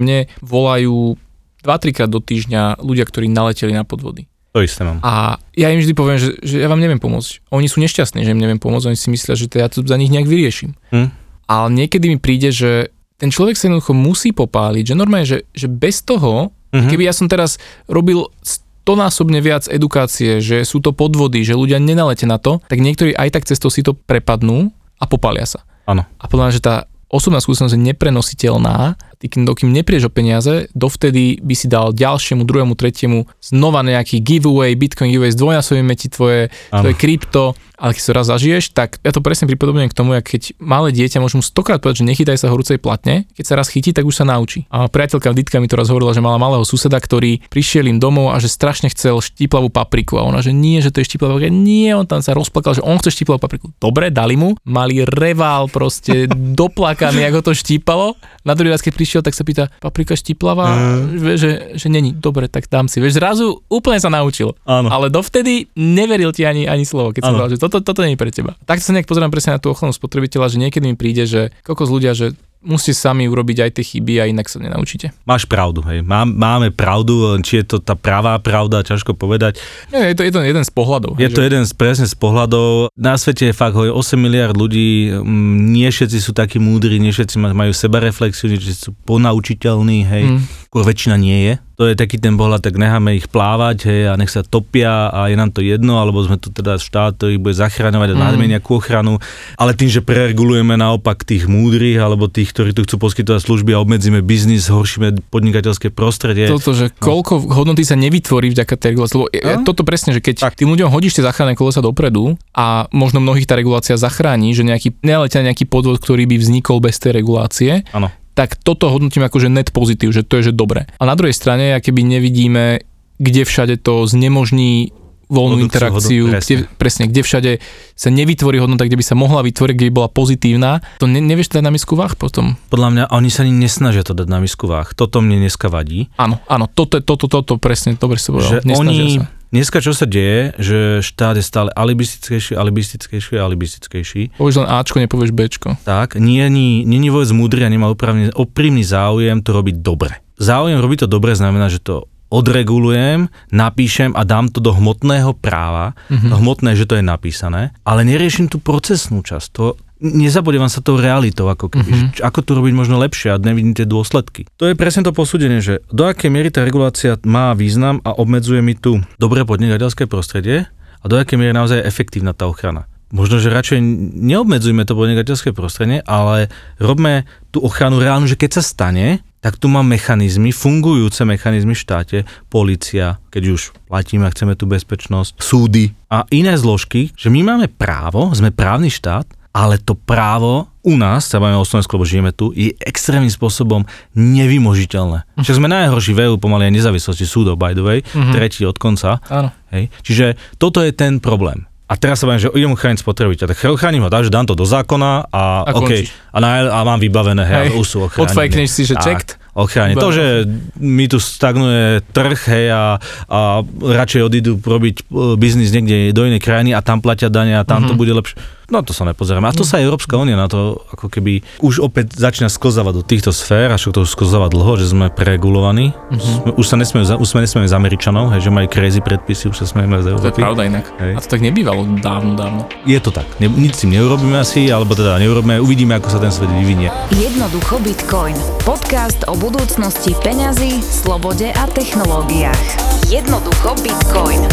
Mne volajú 2-3 krát do týždňa ľudia, ktorí naleteli na podvody. To isté mám. A ja im vždy poviem, že, že ja vám neviem pomôcť. Oni sú nešťastní, že im neviem pomôcť, oni si myslia, že to ja to za nich nejak vyrieším. Hm? Ale niekedy mi príde, že ten človek sa jednoducho musí popáliť, že normálne, že, že bez toho, Mhm. keby ja som teraz robil stonásobne viac edukácie, že sú to podvody, že ľudia nenalete na to, tak niektorí aj tak cez to si to prepadnú a popália sa. Áno. A podľa mňa, že tá osobná skúsenosť je neprenositeľná, ty kým, dokým neprieš o peniaze, dovtedy by si dal ďalšiemu, druhému, tretiemu znova nejaký giveaway, Bitcoin giveaway, zdvojnásobíme ti tvoje, Áno. tvoje krypto, ale keď to raz zažiješ, tak ja to presne pripodobňujem k tomu, jak keď malé dieťa môžu mu stokrát povedať, že nechytaj sa horúcej platne, keď sa raz chytí, tak už sa naučí. A priateľka Ditka mi to raz hovorila, že mala malého suseda, ktorý prišiel im domov a že strašne chcel štiplavú papriku a ona, že nie, že to je štiplavá paprika. Nie, on tam sa rozplakal, že on chce štiplavú papriku. Dobre, dali mu, mali revál proste doplakaný, ako to štípalo. Na druhý raz, keď prišiel, tak sa pýta, paprika štiplavá, mm. že, že není. Dobre, tak dám si. Vieš, zrazu úplne sa naučil. Áno. Ale dovtedy neveril ti ani, ani slovo, keď som povedal, že toto, toto nie je pre teba. Tak sa nejak pozerám presne na tú ochranu spotrebiteľa, že niekedy mi príde, že koľko z ľudia, že musíte sami urobiť aj tie chyby a inak sa nenaučíte. Máš pravdu, hej. Má, máme pravdu, či je to tá pravá pravda, ťažko povedať. Nie, je to jeden, jeden z pohľadov. Je hej, to že- jeden z, presne z pohľadov. Na svete je fakt hoj, 8 miliard ľudí, mm, nie všetci sú takí múdri, nie všetci ma- majú sebareflexiu, nie všetci sú ponaučiteľní, hej. Mm. Skôr väčšina nie je. To je taký ten pohľad, tak necháme ich plávať, hej, a nech sa topia a je nám to jedno, alebo sme tu teda štát, ktorý bude zachraňovať a Mm. mm. nejakú ochranu. Ale tým, že preregulujeme naopak tých múdrych, alebo tých, ktorí tu chcú poskytovať služby a obmedzíme biznis, horšíme podnikateľské prostredie. Toto, že koľko hodnoty sa nevytvorí vďaka tej regulácii. Lebo No. toto presne, že keď Tak. tým ľuďom hodíš tie záchranné kolesa dopredu a možno mnohých tá regulácia zachráni, že nejaký, neletia nejaký podvod, ktorý by vznikol bez tej regulácie, Áno. Tak toto hodnotím ako, že net pozitív, že to je, že dobre. A na druhej strane, keby nevidíme, kde všade to znemožní voľnú Produkciu interakciu, hodnot, kde, presne, kde všade sa nevytvorí hodnota, kde by sa mohla vytvoriť, kde by bola pozitívna, to ne, nevieš dať na misku váh potom. Podľa mňa oni sa ani nesnažia to dať na misku váh. Toto mne dneska vadí. Áno, áno, toto, toto, toto, presne, dobre si povedal. že oni, sa. Dneska čo sa deje, že štát je stále alibistickejší, alibistickejší, alibistickejší. Povieš len Ačko, nepovieš Bčko. Tak, nie je vôbec múdry a nemá úpravný, oprímny záujem to robiť dobre. Záujem robiť to dobre znamená, že to odregulujem, napíšem a dám to do hmotného práva, mm-hmm. to hmotné, že to je napísané, ale neriešim tú procesnú časť. To, nezabudievam sa tou realitou, ako keby, Mhm. mm-hmm. že, ako to robiť možno lepšie a nevidím tie dôsledky. To je presne to posúdenie, že do akej miery tá regulácia má význam a obmedzuje mi tu dobré podnikateľské prostredie a do akej miery naozaj je efektívna tá ochrana. Možno, že radšej neobmedzujme to podnikateľské prostredie, ale robme tú ochranu reálnu, že keď sa stane, tak tu má mechanizmy, fungujúce mechanizmy v štáte, policia, keď už platíme a chceme tú bezpečnosť, súdy a iné zložky, že my máme právo, sme právny štát, ale to právo u nás, sa bavíme o Slovensku, lebo žijeme tu, je extrémnym spôsobom nevymožiteľné. Však sme najhorší v EU pomaly aj nezávislosti súdov, by the way, Mhm. tretí od konca. Áno. Hej. Čiže toto je ten problém. A teraz sa bavím, že idem chrániť spotrebiteľa. Tak chránim ho tak, že dám to do zákona a, A okay, a, na, a mám vybavené, hej, Hej. ochránení. Odfajkneš si, že checked. Ochrániť. To, že mi tu stagnuje trh, hej, a, a radšej odídu robiť e, biznis niekde do inej krajiny a tam platia dane a tam mm-hmm. to bude lepšie. No to sa nepozeráme. A to sa aj Európska únia na to ako keby už opäť začína sklzávať do týchto sfér, a však to už sklzáva dlho, že sme preregulovaní. Mm-hmm. Už sa nesmieme, za- už sme nesmieme z Američanov, hej, že majú crazy predpisy, už sa smieme z To je Európy. pravda inak. Hej. A to tak nebývalo dávno, dávno. Je to tak. Ne, nič s tým neurobíme asi, alebo teda neurobíme, uvidíme, ako sa ten svet vyvinie. Jednoducho Bitcoin. Podcast o budúcnosti peňazí, slobode a technológiách. Jednoducho Bitcoin.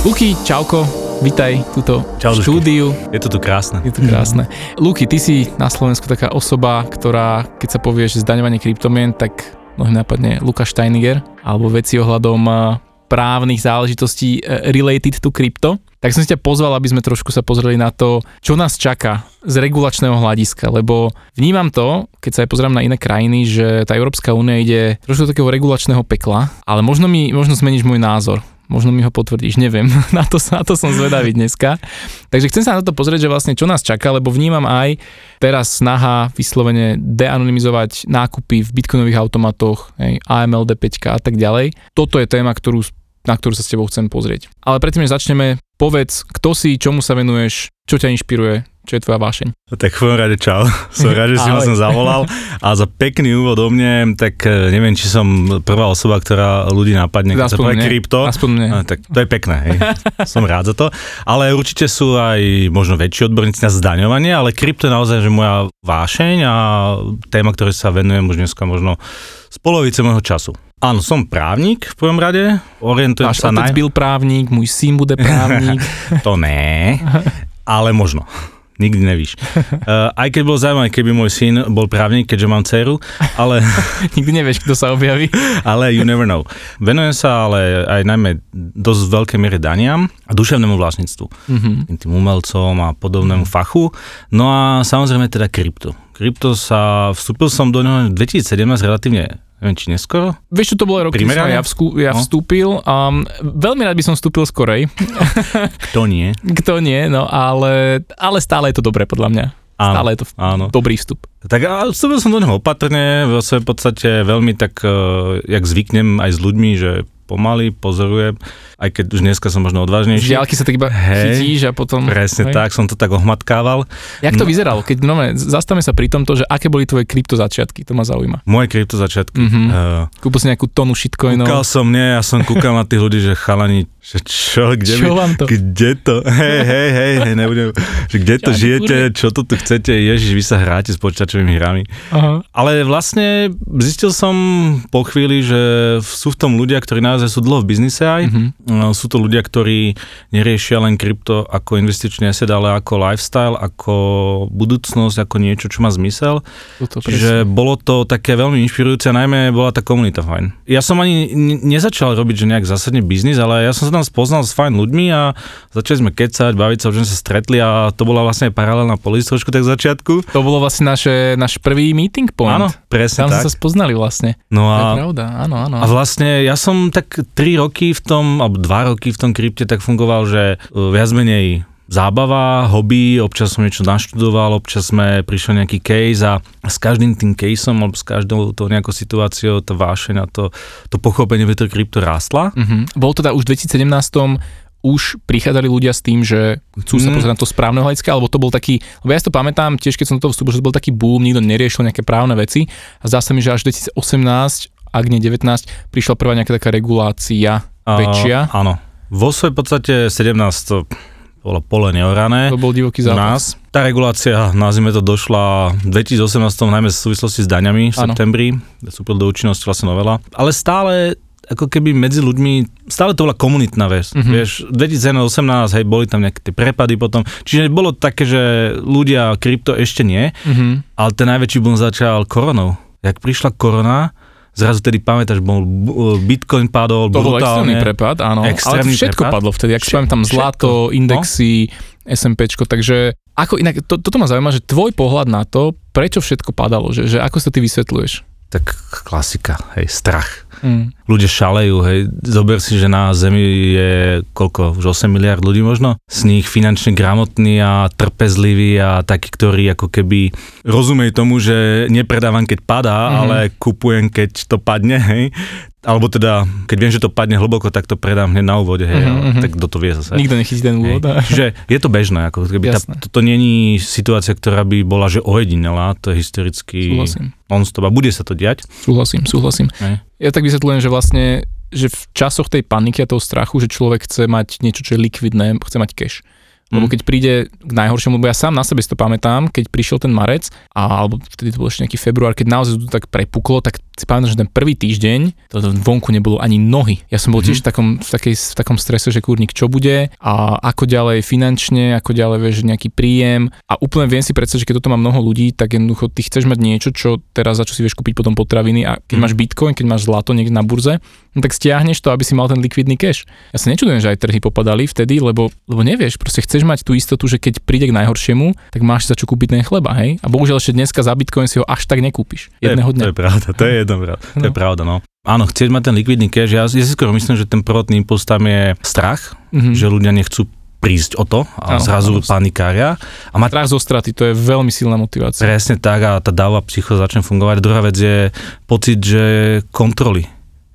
Luky, čauko, vitaj tuto Čau, štúdiu. Je to tu krásne. Je to krásne. Luky, ty si na Slovensku taká osoba, ktorá, keď sa povieš zdaňovanie kryptomien, tak mnohým napadne Lukáš Steiniger, alebo veci ohľadom eh, právnych záležitostí eh, related to crypto. Tak som si ťa pozval, aby sme trošku sa pozreli na to, čo nás čaká z regulačného hľadiska, lebo vnímam to, keď sa aj pozerám na iné krajiny, že tá Európska únia ide trošku do takého regulačného pekla, ale možno mi, možno zmeníš môj názor. Možno mi ho potvrdíš, neviem. Na to, na to som zvedavý dneska. Takže chcem sa na to pozrieť, že vlastne čo nás čaká, lebo vnímam aj teraz snaha vyslovene deanonymizovať nákupy v bitcoinových automatoch, hej, AMLD 5 a tak ďalej. Toto je téma, ktorú, na ktorú sa s tebou chcem pozrieť. Ale predtým, než začneme, povedz, kto si, čomu sa venuješ, čo ťa inšpiruje, čo je tvoja vášeň. No Tak v rade čau, som rád, že si ma som zavolal a za pekný úvod o mne, tak e, neviem, či som prvá osoba, ktorá ľudí napadne, keď sa povie krypto. Tak to je pekné, hej. som rád za to. Ale určite sú aj možno väčší odborníci na zdaňovanie, ale krypto je naozaj že moja vášeň a téma, ktorej sa venujem už dneska možno z polovice môjho času. Áno, som právnik v prvom rade, orientujem Náš sa otec naj... byl právnik, môj syn bude právnik. To ne, ale možno. Nikdy nevíš. Uh, aj keď bolo zaujímavé, keby môj syn bol právnik, keďže mám dceru, ale, Nikdy nevieš, kto sa objaví. ale you never know. Venujem sa ale aj najmä dosť veľkej miere daniam a duševnému vlastníctvu. Mhm. Tým umelcom a podobnému fachu. No a samozrejme teda krypto. Krypto sa, vstúpil som do neho v 2017 relatívne, neviem či neskoro, Vieš, čo to bolo rok, keď som Primerane? ja, vskú, ja No. vstúpil. Um, veľmi rád by som vstúpil skorej. kto nie. Kto nie, no ale, ale stále je to dobré podľa mňa. Áno, Stále je to áno. dobrý vstup. Tak a vstúpil som do neho opatrne, v podstate veľmi tak, uh, jak zvyknem aj s ľuďmi, že pomaly pozorujem, aj keď už dneska som možno odvážnejší. diálky sa tak iba Hej, chytíš a potom... Presne hej. tak, som to tak ohmatkával. Jak to No. vyzeralo? Keď no, zastavme sa pri tomto, že aké boli tvoje krypto začiatky, to ma zaujíma. Moje krypto začiatky. Mhm. Uh, Kúpil si nejakú tonu shitcoinov. kúkal som, nie, ja som kúkal na tých ľudí, že chalani, že čo, kde, Čo mi, vám to? kde to, hej, hej, hej, hej, nebudem, že kde to žijete, čo to tu chcete, ježiš, vy sa hráte s počítačovými hrami. Aha. Ale vlastne zistil som po chvíli, že sú v tom ľudia, ktorí naozaj sú dlho v biznise aj. No, Sú to ľudia, ktorí neriešia len krypto ako investičný asset, ale ako lifestyle, ako budúcnosť, ako niečo, čo má zmysel. Toto Čiže bolo to také veľmi inšpirujúce, najmä bola tá komunita fajn. Ja som ani nezačal robiť, že nejak zásadne biznis, ale ja som sa tam spoznal s fajn ľuďmi a začali sme kecať, baviť sa, už sme sa stretli a to bola vlastne paralelná polis trošku tak v začiatku. To bolo vlastne naše, náš prvý meeting point. Áno, presne Tam tak. sa spoznali vlastne. No To je a pravda, áno, áno. A vlastne ja som tak 3 roky v tom, alebo 2 roky v tom krypte tak fungoval, že uh, viac menej zábava, hobby, občas som niečo naštudoval, občas sme prišli nejaký case a s každým tým caseom alebo s každou tou nejakou situáciou tá vášeň a to, to pochopenie v tej krypto rástla. Mhm. Bolo teda už v 2017 už prichádzali ľudia s tým, že chcú sa Mm. pozrieť na to správneho hľadiska, alebo to bol taký, lebo ja si to pamätám tiež, keď som do toho vstúpil, že to bol taký boom, nikto neriešil nejaké právne veci a zdá sa mi, že až 2018, ak nie 19, prišla prvá nejaká taká regulácia A, väčšia. áno. Vo svojej podstate 17 to bolo pole neorané. To bol divoký u zápas. nás. Tá regulácia, nazvime to, došla v 2018, najmä v súvislosti s daňami v Áno. septembri, vstúpil do účinnosti vlastne novela, ale stále ako keby medzi ľuďmi, stále to bola komunitná vec. Mhm. Mm-hmm. Vieš, 2018, hej, boli tam nejaké tie prepady potom, čiže bolo také, že ľudia krypto ešte nie, Mhm. ale ten najväčší boom začal koronou. Jak prišla korona, zrazu tedy pamätáš, bol bu- Bitcoin padol To bol extrémny prepad, áno. Extrémny ale to všetko prepad. padlo vtedy, ak si pamätám všetko. zlato, indexy, SMPčko, takže ako inak, to, toto ma zaujíma, že tvoj pohľad na to, prečo všetko padalo, že, že ako sa ty vysvetľuješ? Tak klasika, hej, strach. Mm. Ľudia šalejú, hej. Zober si, že na Zemi je koľko, už 8 miliard ľudí možno? Z nich finančne gramotní a trpezliví a takí, ktorí ako keby rozumejú tomu, že nepredávam, keď padá, Mhm. mm-hmm. ale kupujem, keď to padne, hej. Alebo teda, keď viem, že to padne hlboko, tak to predám hneď na úvode, hej. Mhm, ale mhm. Tak kto to vie zase. Nikto nechytí ten Hej. úvod. a- Čiže je to bežné, ako keby tá, toto není situácia, ktorá by bola, že ojedinelá, to je historicky Súhlasím, non-stop a bude sa to diať. súhlasím, súhlasím. Hej. Ja tak vysvetľujem, že vlastne že v časoch tej paniky a toho strachu, že človek chce mať niečo, čo je likvidné, chce mať cash. Lebo Mm. keď príde k najhoršiemu, lebo ja sám na sebe si to pamätám, keď prišiel ten marec, a, alebo vtedy to bol ešte nejaký február, keď naozaj to tak prepuklo, tak si pamätám, že ten prvý týždeň, to, vonku nebolo ani nohy. Ja som bol tiež v takom, v, takej, v takom strese, že kurník čo bude a ako ďalej finančne, ako ďalej vieš, nejaký príjem. A úplne viem si predstaviť, že keď toto má mnoho ľudí, tak jednoducho ty chceš mať niečo, čo teraz za čo si vieš kúpiť potom potraviny a keď Mhm. máš bitcoin, keď máš zlato niekde na burze, no tak stiahneš to, aby si mal ten likvidný cash. Ja sa nečudujem, že aj trhy popadali vtedy, lebo, lebo nevieš, proste chceš mať tú istotu, že keď príde k najhoršiemu, tak máš za čo kúpiť ten chleba, hej? A bohužiaľ ešte dneska za bitcoin si ho až tak nekúpiš. Jedného to je, dňa. To je pravda, to je jedno, pravda. To je No. pravda, no. Áno, chcieť mať ten likvidný cash, ja, ja si skoro myslím, že ten prvotný impuls tam je strach, Mhm. že ľudia nechcú prísť o to a Áno, zrazu áno. panikária. A mať Strach zo straty, to je veľmi silná motivácia. presne tak a tá dáva psycho začne fungovať. Druhá vec je pocit, že kontroly.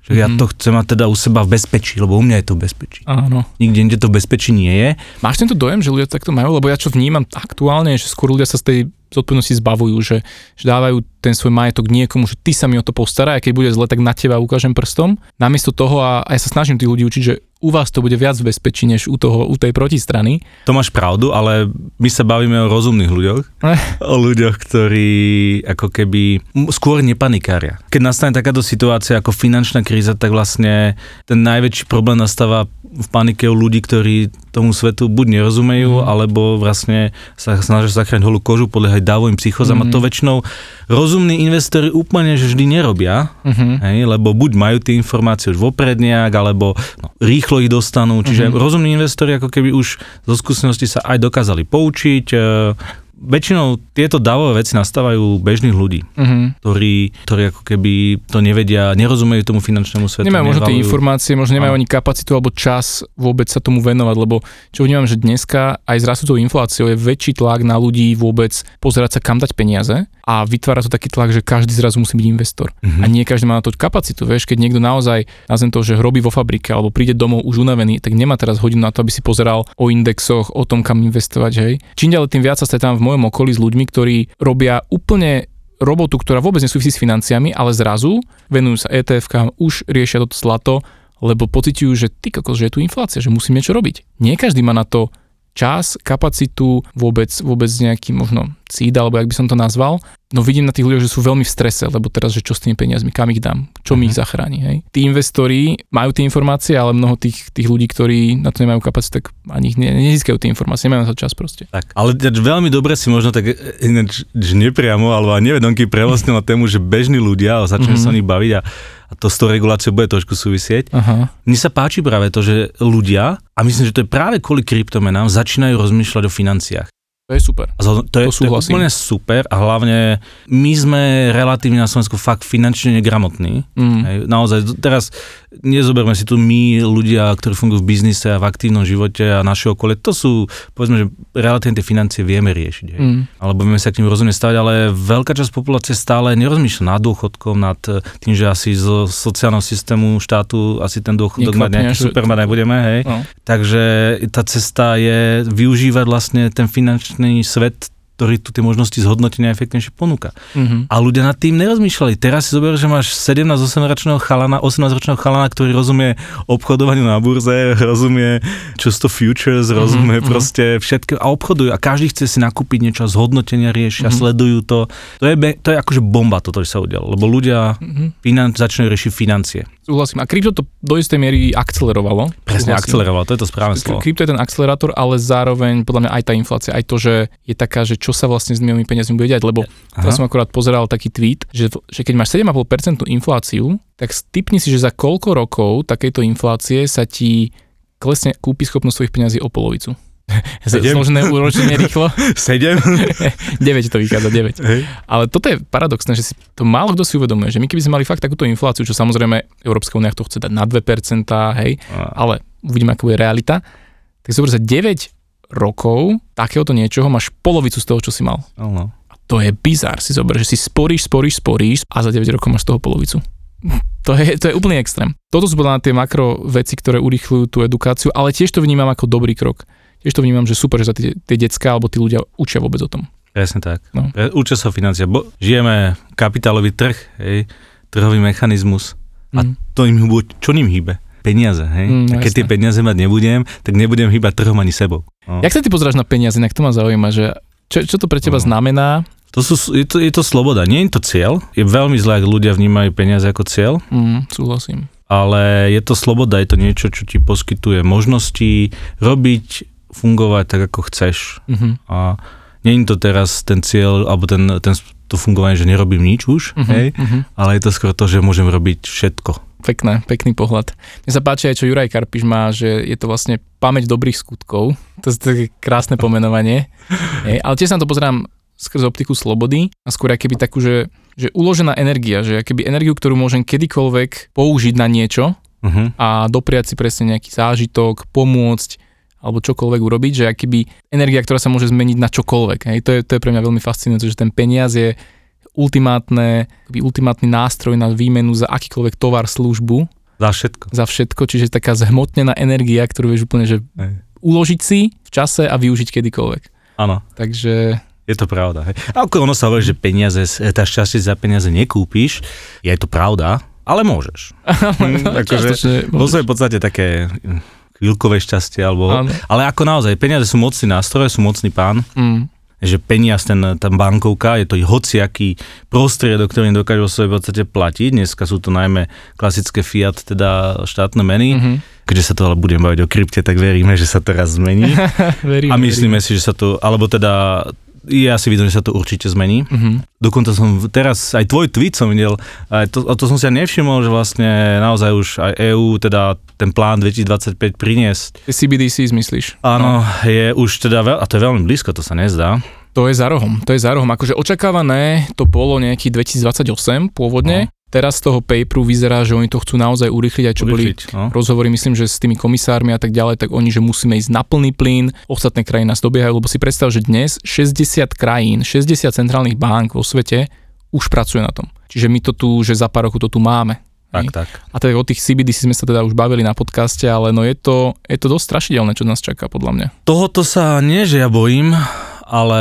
Že ja Mhm. to chcem mať teda u seba v bezpečí, lebo u mňa je to v bezpečí. Áno. Nikde inde to v bezpečí nie je. Máš tento dojem, že ľudia takto majú? Lebo ja čo vnímam aktuálne, že skôr ľudia sa z tej zodpovednosti zbavujú, že, že dávajú ten svoj majetok niekomu, že ty sa mi o to postaraj a keď bude zle, tak na teba ukážem prstom. Namiesto toho, a, a ja sa snažím tých ľudí učiť, že u vás to bude viac v bezpečí, než u, toho, u tej protistrany. To máš pravdu, ale my sa bavíme o rozumných ľuďoch. Eh. O ľuďoch, ktorí ako keby skôr nepanikária. Keď nastane takáto situácia ako finančná kríza, tak vlastne ten najväčší problém nastáva v panike u ľudí, ktorí tomu svetu buď nerozumejú, Mhm. alebo vlastne sa snažia zachrániť holú kožu, podliehať dávovým psychozám a Mhm. to väčšinou rozumní investori úplne že vždy nerobia, Uh-huh. Hej, lebo buď majú tie informácie už vopred nejak, alebo no, rýchlo ich dostanú. Čiže mm-hmm. rozumní investori ako keby už zo skúsenosti sa aj dokázali poučiť. E, väčšinou tieto davové veci nastávajú bežných ľudí, Uh-huh. ktorí, ktorí ako keby to nevedia, nerozumejú tomu finančnému svetu. Nemajú možno tie informácie, možno nemajú ani kapacitu alebo čas vôbec sa tomu venovať, lebo čo vnímam, že dneska aj s rastúcou infláciou je väčší tlak na ľudí vôbec pozerať sa kam dať peniaze a vytvára to taký tlak, že každý zrazu musí byť investor. Mhm. A nie každý má na to kapacitu, vieš, keď niekto naozaj, nazvem to, že robí vo fabrike alebo príde domov už unavený, tak nemá teraz hodinu na to, aby si pozeral o indexoch, o tom, kam investovať, hej. Čím ďalej tým viac sa stretávam v mojom okolí s ľuďmi, ktorí robia úplne robotu, ktorá vôbec nesúvisí s financiami, ale zrazu venujú sa ETF-kám, už riešia toto zlato, lebo pociťujú, že ty kokos, že je tu inflácia, že musím niečo robiť. Nie každý má na to čas, kapacitu, vôbec, vôbec nejaký možno cíd, alebo jak by som to nazval. No vidím na tých ľuďoch, že sú veľmi v strese, lebo teraz, že čo s tými peniazmi, kam ich dám, čo mi Mhm. ich zachráni. Hej. Tí investori majú tie informácie, ale mnoho tých, tých ľudí, ktorí na to nemajú kapacitu, tak ani ich ne, nezískajú tie informácie, nemajú na to čas proste. Tak, ale veľmi dobre si možno tak e, ináč, nepriamo, alebo nevedomky prevlastnila tému, že bežní ľudia, ale začneme Mhm. sa o nich baviť a, a to s tou reguláciou bude trošku súvisieť. Aha. Mne sa páči práve to, že ľudia, a myslím, že to je práve kvôli kryptomenám, začínajú rozmýšľať o financiách. To je super. A to, je, To to je úplne super a hlavne my sme relatívne na Slovensku fakt finančne negramotní. Mm. Hej, naozaj, teraz nezoberme si tu my, ľudia, ktorí fungujú v biznise a v aktívnom živote a naše okolie, to sú, povedzme, že relatívne tie financie vieme riešiť. Hej. Mm. Alebo vieme sa k nim rozumne stavať, ale veľká časť populácie stále nerozmýšľa nad dôchodkom, nad eh, tým, že asi zo sociálneho systému štátu asi ten dôchodok mať nejaký že- super nebudeme, hej. No. Takže tá cesta je využívať vlastne ten finančný svet, ktorý tu tie možnosti zhodnotenia efektívnejšie ponúka. Mhm. A ľudia nad tým nerozmýšľali. Teraz si zober, že máš 17-18-ročného chalana, 18-ročného chalana, ktorý rozumie obchodovaniu na burze, rozumie čo sú to futures, rozumie mhm. proste všetko a obchodujú a každý chce si nakúpiť niečo zhodnotenia riešia, Mhm. sledujú to. To je, to je akože bomba toto, čo sa udialo, lebo ľudia Mhm. finan- začnú riešiť financie. Súhlasím. A krypto to do istej miery akcelerovalo. Presne, Súhlasím. akcelerovalo, to je to správne slovo. Krypto je ten akcelerátor, ale zároveň podľa mňa aj tá inflácia, aj to, že je taká, že čo sa vlastne s mojimi peniazmi bude diať, lebo teraz som akorát pozeral taký tweet, že, že keď máš 7,5% infláciu, tak typni si, že za koľko rokov takejto inflácie sa ti klesne kúpi schopnosť svojich peňazí o polovicu. Sedem? Úročenie rýchlo. 7? 9 to vychádza, 9. Hej. Ale toto je paradoxné, že si to málo kto si uvedomuje, že my keby sme mali fakt takúto infláciu, čo samozrejme Európska únia to chce dať na 2%, hej, ale uvidíme, aká bude realita, tak zober za 9 rokov takéhoto niečoho máš polovicu z toho, čo si mal. Áno. A to je bizar, si zober, že si sporíš, sporíš, sporíš a za 9 rokov máš z toho polovicu. To je, to je úplný extrém. Toto sú podľa mňa tie makro veci, ktoré urýchľujú tú edukáciu, ale tiež to vnímam ako dobrý krok. Tiež to vnímam, že super, že sa tie, tie decka alebo tí ľudia učia vôbec o tom. Presne tak. No. Učia sa financia. Bo žijeme kapitálový trh, hej, trhový mechanizmus a Mm. to im hýbu, čo ním hýbe? Peniaze, hej? Mm, a keď jasné. tie peniaze mať nebudem, tak nebudem hýbať trhom ani sebou. No. Jak sa ty pozráš na peniaze, inak to ma zaujíma, že čo, čo to pre teba No. znamená? To sú, je, to, je to sloboda, nie je to cieľ. Je veľmi zlé, ak ľudia vnímajú peniaze ako cieľ, Mm, súhlasím. ale je to sloboda, je to niečo, čo ti poskytuje možnosti robiť, fungovať tak, ako chceš. Mhm. A je to teraz ten cieľ, alebo ten, ten, to fungovanie, že nerobím nič už, Mhm, hej, mhm. ale je to skôr to, že môžem robiť všetko. Pekné, pekný pohľad. Mne sa páči aj, čo Juraj Karpiš má, že je to vlastne pamäť dobrých skutkov. To je také krásne pomenovanie. Hej, ale tiež sa na to pozerám skrz optiku slobody a skôr keby takú, že, že uložená energia, že keby energiu, ktorú môžem kedykoľvek použiť na niečo Uh-huh. a dopriať si presne nejaký zážitok, pomôcť alebo čokoľvek urobiť, že akýby energia, ktorá sa môže zmeniť na čokoľvek. Hej, to, je, to je pre mňa veľmi fascinujúce, že ten peniaz je ultimátne, ultimátny nástroj na výmenu za akýkoľvek tovar, službu, Za všetko. za všetko, čiže taká zhmotnená energia, ktorú vieš úplne, že Hej. uložiť si v čase a využiť kedykoľvek. Áno. Takže Je to pravda. Hej. A ono sa hovorí, že peniaze, tá šťastie za peniaze nekúpiš, je to pravda, ale môžeš. Mm, akože, čiastočne vo svojej podstate také mm, chvíľkové šťastie, alebo, Áno. ale ako naozaj, peniaze sú mocný nástroj, sú mocný pán, mm, že peniaz, ten, tá bankovka, je to hociaký prostriedok, ktorým dokáže vo svojej podstate platiť. Dneska sú to najmä klasické fiat, teda štátne meny. mhm. Keďže sa to ale budem baviť o krypte, tak veríme, že sa to raz zmení. verím, A myslíme si, že sa to, alebo teda ja si vidím, že sa to určite zmení. Mhm. Dokonca som teraz, aj tvoj tweet som videl, aj to, to som si aj nevšimol, že vlastne naozaj už aj EÚ, teda ten plán 2025 priniesť. CBDC myslíš? Áno, je už teda, veľ, a to je veľmi blízko, to sa nezdá. To je za rohom, to je za rohom. Akože očakávané to bolo nejaký 2028 pôvodne. Teraz z toho paperu vyzerá, že oni to chcú naozaj urýchliť, aj čo boli Urýchliť, no. rozhovory, myslím, že s tými komisármi a tak ďalej, tak oni, že musíme ísť na plný plyn, ostatné krajiny nás dobiehajú, lebo si predstav, že dnes 60 krajín, 60 centrálnych bank vo svete už pracuje na tom. Čiže my to tu, že za pár rokov to tu máme. Tak, tak. A tak o tých CBDC sme sa teda už bavili na podcaste, ale no je to, je to dosť strašidelné, čo nás čaká podľa mňa. Tohoto sa nie, že ja bojím, ale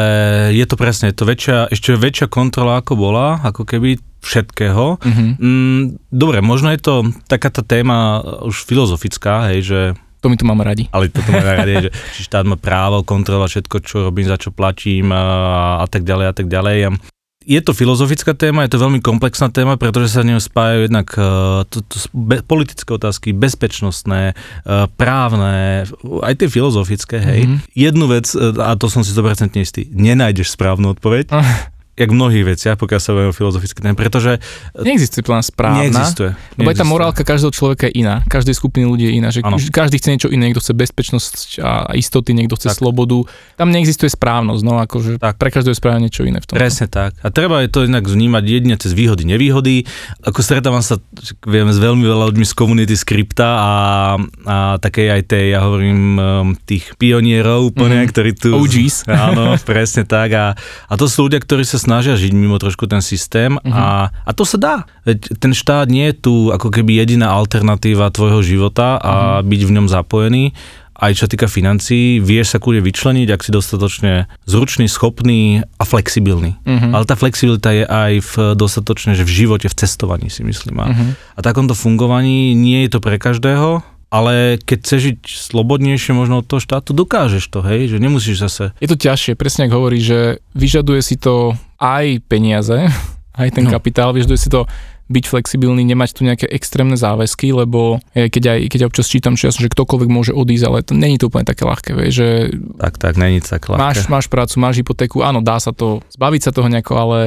je to presne, je to väčšia, ešte väčšia kontrola ako bola, ako keby všetkého. Mhm. Mm, dobre, možno je to taká tá téma už filozofická, hej, že To my tu máme radi. ale toto má radi, že či štát má právo kontrolovať všetko, čo robím, za čo platím a, a tak ďalej a tak ďalej. Je to filozofická téma, je to veľmi komplexná téma, pretože sa ňou spájajú jednak uh, to, to, be, politické otázky, bezpečnostné, uh, právne, aj tie filozofické, hej. Mhm. Jednu vec, uh, a to som si 100% istý, nenájdeš správnu odpoveď, jak v mnohých veciach, pokiaľ sa bavíme o filozofické téme, pretože Neexistuje plán správna. neexistuje. Lebo aj tá neexistuje. morálka každého človeka je iná. Každej skupiny ľudí je iná. Že Áno. každý chce niečo iné. Niekto chce bezpečnosť a istoty, niekto chce Tak. slobodu. Tam neexistuje správnosť. No, akože Tak. pre každého je správne niečo iné v tom. Presne tak. A treba je to inak vnímať jedine cez výhody, nevýhody. Ako stretávam sa, viem, s veľmi veľa ľuďmi z komunity skripta a, a také aj tej, ja hovorím, um, tých pionierov úplne, Mhm. mm-hmm. ktorí tu... OGs. Áno, presne tak. A, a to sú ľudia, ktorí sa snažia žiť mimo trošku ten systém Mhm. a, a to sa dá. Veď ten štát nie je tu ako keby jediná alternatíva tvojho života a Mhm. byť v ňom zapojený aj čo týka financií, vieš sa kúde vyčleniť, ak si dostatočne zručný, schopný a flexibilný. Mhm. Ale tá flexibilita je aj v dostatočne, že v živote, v cestovaní si myslím. A, Mhm. a takomto fungovaní nie je to pre každého, ale keď chceš žiť slobodnejšie možno od toho štátu, dokážeš to, hej, že nemusíš zase... Je to ťažšie, presne ako hovorí, že vyžaduje si to aj peniaze, aj ten No. kapitál, vyžaduje si to byť flexibilný, nemať tu nejaké extrémne záväzky, lebo eh, keď aj, keď občas čítam čas, že ktokoľvek môže odísť, ale to není to úplne také ľahké, vieš, že Tak, tak, není to tak ľahké. máš, máš prácu, máš hypotéku, áno, dá sa to, zbaviť sa toho nejako, ale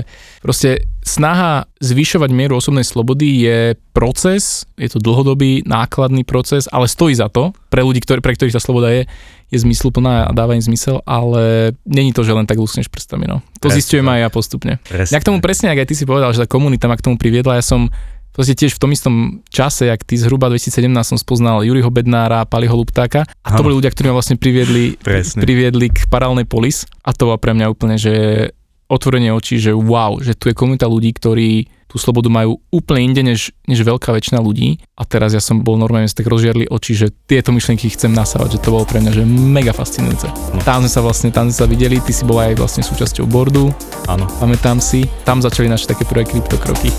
proste snaha zvyšovať mieru osobnej slobody je proces, je to dlhodobý, nákladný proces, ale stojí za to, pre ľudí, ktorý, pre ktorých tá sloboda je, je zmysluplná a dáva im zmysel, ale není to, že len tak lusneš prstami, no. To Presne zistujem aj ja postupne. Presne. Ja k tomu presne, ak aj ty si povedal, že tá komunita ma k tomu priviedla, ja som proste tiež v tom istom čase, jak ty zhruba 2017 som spoznal Juriho Bednára, Paliho Luptáka a to boli ľudia, ktorí ma vlastne priviedli, Presne. priviedli k paralelnej polis a to bolo pre mňa úplne, že otvorenie očí, že wow, že tu je komunita ľudí, ktorí tú slobodu majú úplne inde, než, než veľká väčšina ľudí. A teraz ja som bol normálne si tak rozžiarli oči, že tieto myšlienky chcem nasávať, že to bolo pre mňa že mega fascinujúce. No. Tam sme sa vlastne, tam sme sa videli, ty si bola aj vlastne súčasťou boardu, Áno. pamätám si, tam začali naše také prvé kryptokroky.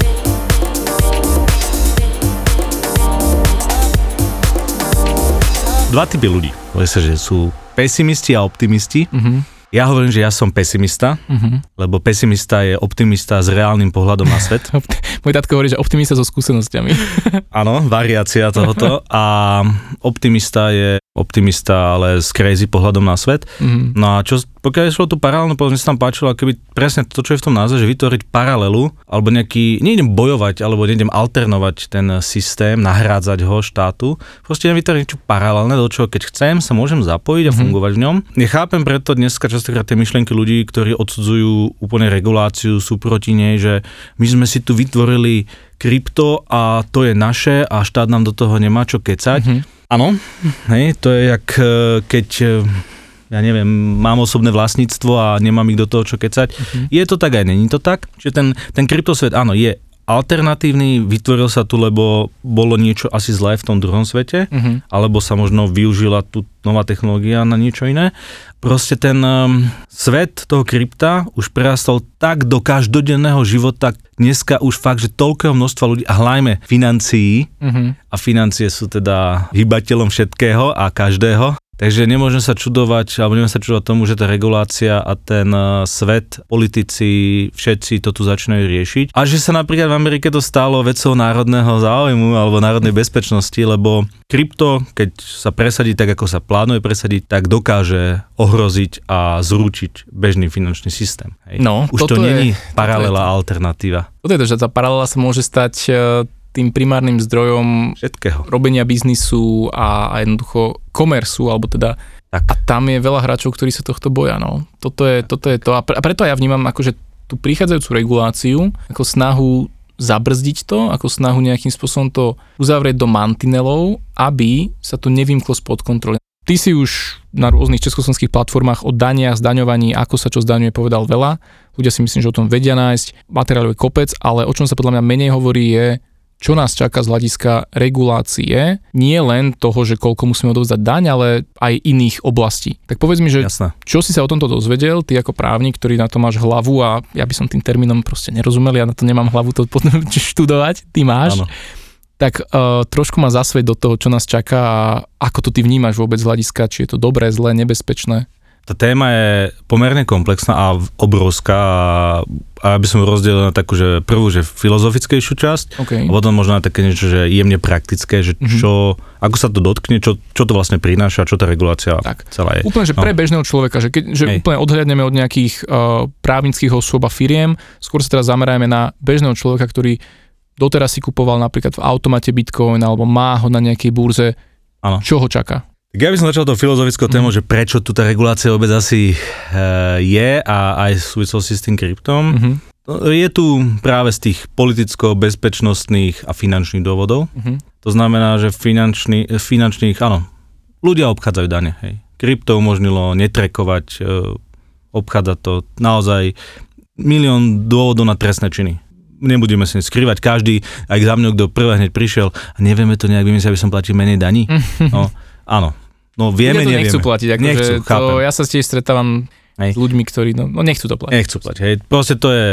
Dva typy ľudí. Sa, že sú pesimisti a optimisti. Uh-huh, Ja hovorím, že ja som pesimista, uh-huh. lebo pesimista je optimista s reálnym pohľadom na svet. Môj tatko hovorí, že optimista so skúsenosťami. Áno, variácia tohoto. A optimista je optimista, ale s crazy pohľadom na svet. Uh-huh. No a čo, pokiaľ išlo tú paralelnú, povedzme sa tam páčilo, keby presne to, čo je v tom názve, že vytvoriť paralelu, alebo nejaký, nejdem bojovať, alebo nejdem alternovať ten systém, nahrádzať ho štátu, proste idem vytvoriť niečo paralelné, do čoho keď chcem, sa môžem zapojiť a Mhm. fungovať v ňom. Nechápem preto dneska častokrát tie myšlienky ľudí, ktorí odsudzujú úplne reguláciu, sú proti nej, že my sme si tu vytvorili krypto a to je naše a štát nám do toho nemá čo kecať. Uh-huh. Áno, hej, to je jak e, keď e, ja neviem, mám osobné vlastníctvo a nemám ich do toho čo kecať. Uh-huh. Je to tak aj není to tak? Čiže ten, ten kryptosvet, áno, je alternatívny, vytvoril sa tu, lebo bolo niečo asi zlé v tom druhom svete, uh-huh. alebo sa možno využila tu nová technológia na niečo iné. Proste ten um, svet toho krypta už prerastol tak do každodenného života, dneska už fakt, že toľkého množstva ľudí, a hľajme financií, uh-huh. a financie sú teda hybateľom všetkého a každého, Takže nemôžem sa čudovať, alebo nemôžem sa čudovať tomu, že tá regulácia a ten e, svet, politici, všetci to tu začínajú riešiť. A že sa napríklad v Amerike to stalo vecou národného záujmu alebo národnej bezpečnosti, lebo krypto, keď sa presadí tak, ako sa plánuje presadiť, tak dokáže ohroziť a zrúčiť bežný finančný systém. Hej. No, Už to není paralela, alternatíva. Toto je to, že tá paralela sa môže stať e, tým primárnym zdrojom Všetkého. robenia biznisu a, a jednoducho komersu, alebo teda Tak. a tam je veľa hráčov, ktorí sa tohto boja. No. Toto, je, toto je to a, pre, a preto ja vnímam akože tú prichádzajúcu reguláciu ako snahu zabrzdiť to, ako snahu nejakým spôsobom to uzavrieť do mantinelov, aby sa to nevymklo spod kontroly. Ty si už na rôznych československých platformách o daniach, zdaňovaní, ako sa čo zdaňuje, povedal veľa. Ľudia si myslím, že o tom vedia nájsť. Materiálov je kopec, ale o čom sa podľa mňa menej hovorí je, čo nás čaká z hľadiska regulácie, nie len toho, že koľko musíme odovzdať daň, ale aj iných oblastí. Tak povedz mi, že Jasné. čo si sa o tomto dozvedel, ty ako právnik, ktorý na to máš hlavu a ja by som tým termínom proste nerozumel, ja na to nemám hlavu to študovať, ty máš. Áno. Tak uh, trošku ma zasveť do toho, čo nás čaká a ako to ty vnímaš vôbec z hľadiska, či je to dobré, zlé, nebezpečné. Tá téma je pomerne komplexná a obrovská a, aby som ju rozdelil na takú, že prvú, že filozofickejšiu časť Okay. a potom možno na také niečo, že jemne praktické, že Mhm. čo, ako sa to dotkne, čo, čo to vlastne prináša, čo tá regulácia Tak. celá je. Úplne, že pre bežného človeka, že, keď, že Hej. úplne odhľadneme od nejakých uh, právnických osôb a firiem, skôr sa teraz zamerajme na bežného človeka, ktorý doteraz si kupoval napríklad v automate Bitcoin alebo má ho na nejakej burze, Áno. čo ho čaká. Tak ja by som začal tou filozofickou témou, že prečo tu tá regulácia vôbec asi e, je a aj v súvislosti s tým kryptom. Mhm. No, Je tu práve z tých politicko-bezpečnostných a finančných dôvodov. Mhm. To znamená, že finančný, finančných, áno, ľudia obchádzajú dane. Hej. Krypto umožnilo netrekovať, e, obchádzať to naozaj milión dôvodov na trestné činy. Nebudeme si skrývať, každý, aj za mňou, kto prvé hneď prišiel, a nevieme to nejak vymyslieť, aby som platil menej daní. No, áno. No vieme, Ľudia to nevieme. nechcú platiť, akože Nechcú, to, chápem. ja sa tiež stretávam Hej. s ľuďmi, ktorí no, no nechcú to platiť. Nechcú platiť, hej. Proste to je,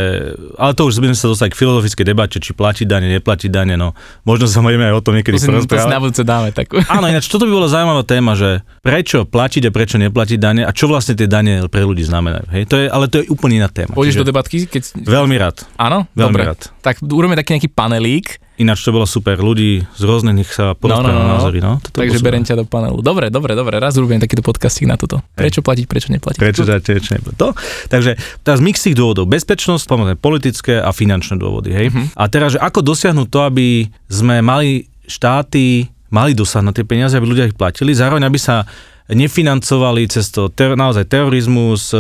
ale to už sme sa dostali k filozofickej debate, či platiť dane, neplatiť dane, no. Možno sa môžeme aj o tom niekedy To si, to na porozprávať. budúce dáme takú. Áno, ináč toto by bola zaujímavá téma, že prečo platiť a prečo neplatiť dane a čo vlastne tie dane pre ľudí znamenajú, hej. To je, ale to je úplne iná téma. Pôjdeš do debatky? Keď... Veľmi rád, Áno? veľmi Dobre. rád. Tak urobíme taký nejaký panelík, Ináč to bolo super, ľudí z rôznych sa porozprávajú no, no. názory, no. Toto takže berem ťa do panelu. Dobre, dobre, dobre, raz urobím takýto podcastík na toto. Prečo platiť, prečo neplatiť? Prečo dať, prečo neplatiť. To. Takže teraz mix tých dôvodov. Bezpečnosť, samozrejme politické a finančné dôvody. Hej? Mhm. A teraz, že ako dosiahnuť to, aby sme mali štáty, mali dosah na tie peniaze, aby ľudia ich platili, zároveň aby sa nefinancovali cez to ter, naozaj terorizmus, e,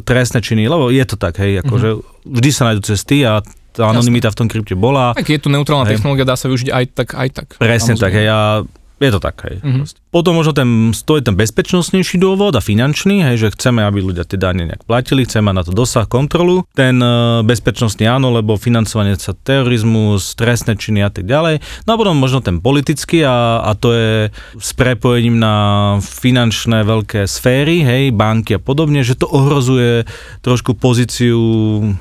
trestné činy, lebo je to tak, hej, akože vždy sa nájdú cesty a tá anonimita v tom krypte bola. Tak je tu neutrálna Hej. technológia, dá sa využiť aj tak, aj tak. Presne tak, Samozrejme. hej, a je to tak, hej. Mhm. Mm-hmm. Potom možno ten, to je ten bezpečnostnejší dôvod a finančný, hej, že chceme, aby ľudia tie dane nejak platili, chceme mať na to dosah, kontrolu. Ten e, bezpečnostný áno, lebo financovanie sa terorizmus, trestné činy a tak ďalej. No a potom možno ten politický a, a to je s prepojením na finančné veľké sféry, hej, banky a podobne, že to ohrozuje trošku pozíciu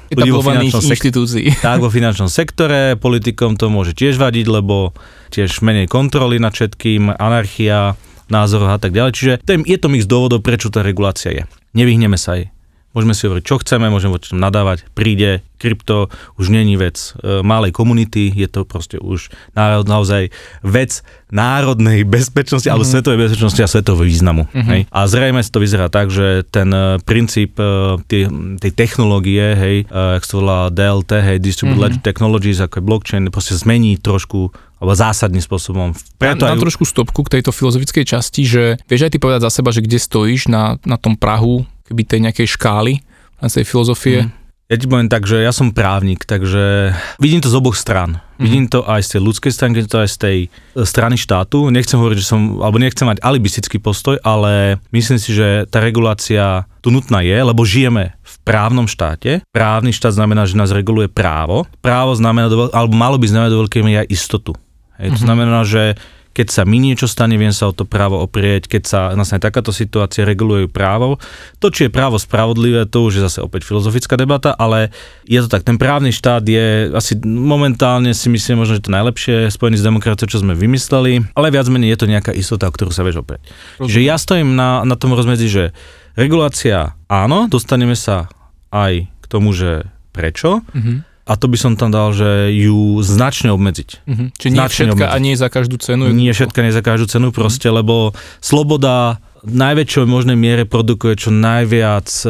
ľudí vo finančnom inštitúcií. tak vo finančnom sektore, politikom to môže tiež vadiť, lebo tiež menej kontroly nad všetkým, anarchia, názorov a tak ďalej. Čiže je, to mix dôvodov, prečo tá regulácia je. Nevyhneme sa jej. Môžeme si hovoriť, čo chceme, môžeme voči tomu nadávať, príde, krypto už není vec e, malej komunity, je to proste už národ, naozaj vec národnej bezpečnosti, mm-hmm. alebo svetovej bezpečnosti a svetového významu. Mm-hmm. Hej? A zrejme to vyzerá tak, že ten e, princíp e, tej, tej technológie, hej, e, jak sa volá DLT, hej, Distributed Mhm. Ledger Technologies, ako je blockchain, proste zmení trošku alebo zásadným spôsobom. Preto na, aj, trošku stopku k tejto filozofickej časti, že vieš aj ty povedať za seba, že kde stojíš na, na tom Prahu, keby tej nejakej škály na tej filozofie. Mm. Ja ti poviem tak, že ja som právnik, takže vidím to z oboch stran. Mm-hmm. Vidím to aj z tej ľudskej strany, vidím to aj z tej e, strany štátu. Nechcem hovoriť, že som, alebo nechcem mať alibistický postoj, ale myslím si, že tá regulácia tu nutná je, lebo žijeme v právnom štáte. Právny štát znamená, že nás reguluje právo. Právo znamená, alebo malo by znamenať do veľkej miery aj istotu. Hej, to mm-hmm. znamená, že keď sa mi niečo stane, viem sa o to právo oprieť, keď sa nastane takáto situácia, regulujú právo. To, či je právo spravodlivé, to už je zase opäť filozofická debata, ale je to tak, ten právny štát je asi momentálne si myslím možno, že to najlepšie spojený s demokraciou, čo sme vymysleli, ale viac menej je to nejaká istota, o ktorú sa vieš oprieť. Čiže ja stojím na, na tom rozmedzi, že regulácia áno, dostaneme sa aj k tomu, že prečo, mm-hmm a to by som tam dal, že ju značne obmedziť. Mm-hmm. Čiže nie všetka obmedziť. a nie za každú cenu. Nie všetka, nie za každú cenu proste, mm-hmm. lebo sloboda v najväčšej možnej miere produkuje čo najviac e,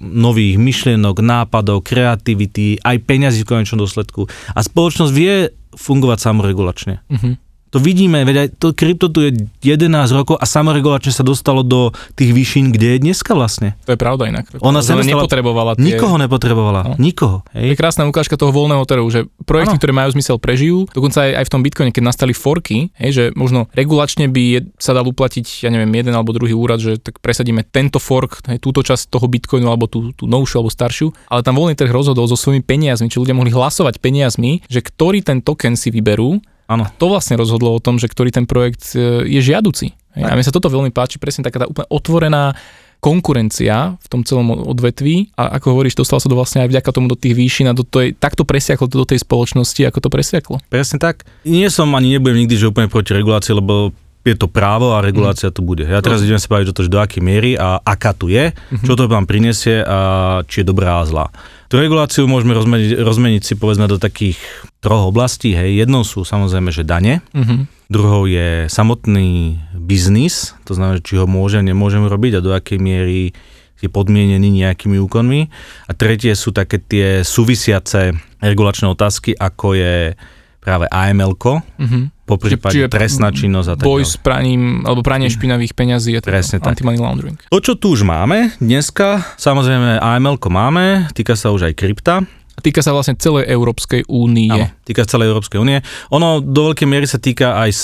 nových myšlienok, nápadov, kreativity, aj peňazí v konečnom dôsledku. A spoločnosť vie fungovať samoregulačne. Mm-hmm. To vidíme, veď aj to krypto tu je 11 rokov a samoregulačne sa dostalo do tých výšin, kde je dneska vlastne. To je pravda inak. Ona sa nepotrebovala tie... Nikoho nepotrebovala, no. nikoho. Hej. Je krásna ukážka toho voľného trhu, že projekty, ano. ktoré majú zmysel, prežijú. Dokonca aj, aj v tom Bitcoine, keď nastali forky, hej, že možno regulačne by je, sa dal uplatiť, ja neviem, jeden alebo druhý úrad, že tak presadíme tento fork, hej, túto časť toho Bitcoinu alebo tú, tú novšiu alebo staršiu, ale tam voľný trh rozhodol so svojimi peniazmi, či ľudia mohli hlasovať peniazmi, že ktorý ten token si vyberú Áno. To vlastne rozhodlo o tom, že ktorý ten projekt e, je žiaduci. A mne sa toto veľmi páči, presne taká tá úplne otvorená konkurencia v tom celom odvetví a ako hovoríš, dostal sa to vlastne aj vďaka tomu do tých výšin a do tej, takto presiaklo to do tej spoločnosti, ako to presiaklo. Presne tak. Nie som ani nebudem nikdy, že úplne proti regulácii, lebo je to právo a regulácia mm. tu bude. Ja teraz idem sa baviť o to, že do akej miery a aká tu je, mm-hmm. čo to vám prinesie a či je dobrá a zlá. Tú reguláciu môžeme rozmeniť, rozmeniť si povedzme do takých troch oblastí. Hej. Jednou sú samozrejme, že dane, mm-hmm. druhou je samotný biznis, to znamená, či ho môžem, nemôžem robiť a do akej miery je podmienený nejakými úkonmi. A tretie sú také tie súvisiace regulačné otázky, ako je práve AML-ko, mm-hmm po prípade trestná činnosť a tak Boj s praním, alebo pranie špinavých peňazí a Presne tak. anti-money laundering. To, čo tu už máme dneska, samozrejme aml máme, týka sa už aj krypta, týka sa vlastne celej Európskej únie. Áno, týka sa celej Európskej únie. Ono do veľkej miery sa týka aj z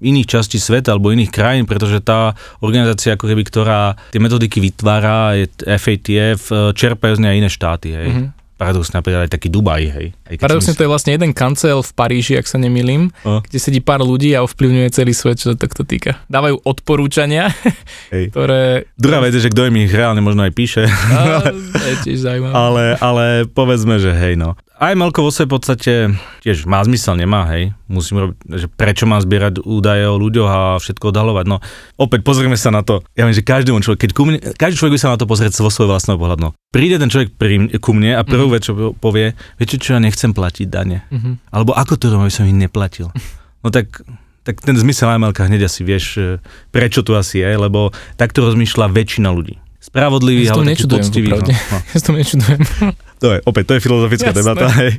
iných častí sveta alebo iných krajín, pretože tá organizácia, ako keby, ktorá tie metodiky vytvára, je FATF, čerpajú z nej aj iné štáty. Hej. Mm-hmm paradoxne napríklad aj taký Dubaj, hej. Aj paradoxne to je vlastne jeden kancel v Paríži, ak sa nemýlim, o. kde sedí pár ľudí a ovplyvňuje celý svet, čo to takto týka. Dávajú odporúčania, hej. ktoré... Druhá vec je, že kto im ich reálne možno aj píše. A, je tiež zaujímavé. Ale, ale povedzme, že hej no Melko vo svojej podstate tiež má zmysel, nemá, hej. Musím robiť, že prečo mám zbierať údaje o ľuďoch a všetko odhalovať. No opäť pozrieme sa na to. Ja viem, že každému človek, keď ku mne, každý človek by sa na to pozrieť vo svojho vlastného pohľadu. No. Príde ten človek pri, ku mne a prvú mm-hmm. vec, čo povie, viete čo, ja nechcem platiť dane. Mm-hmm. Alebo ako to robím, aby som ich neplatil. No tak tak ten zmysel IMLK hneď asi vieš, prečo tu asi je, lebo takto rozmýšľa väčšina ľudí spravodlivý, ja ale taký poctivý. No, no. Ja to nečudujem. To je, opäť, to je filozofická Jasné. debata. Hej.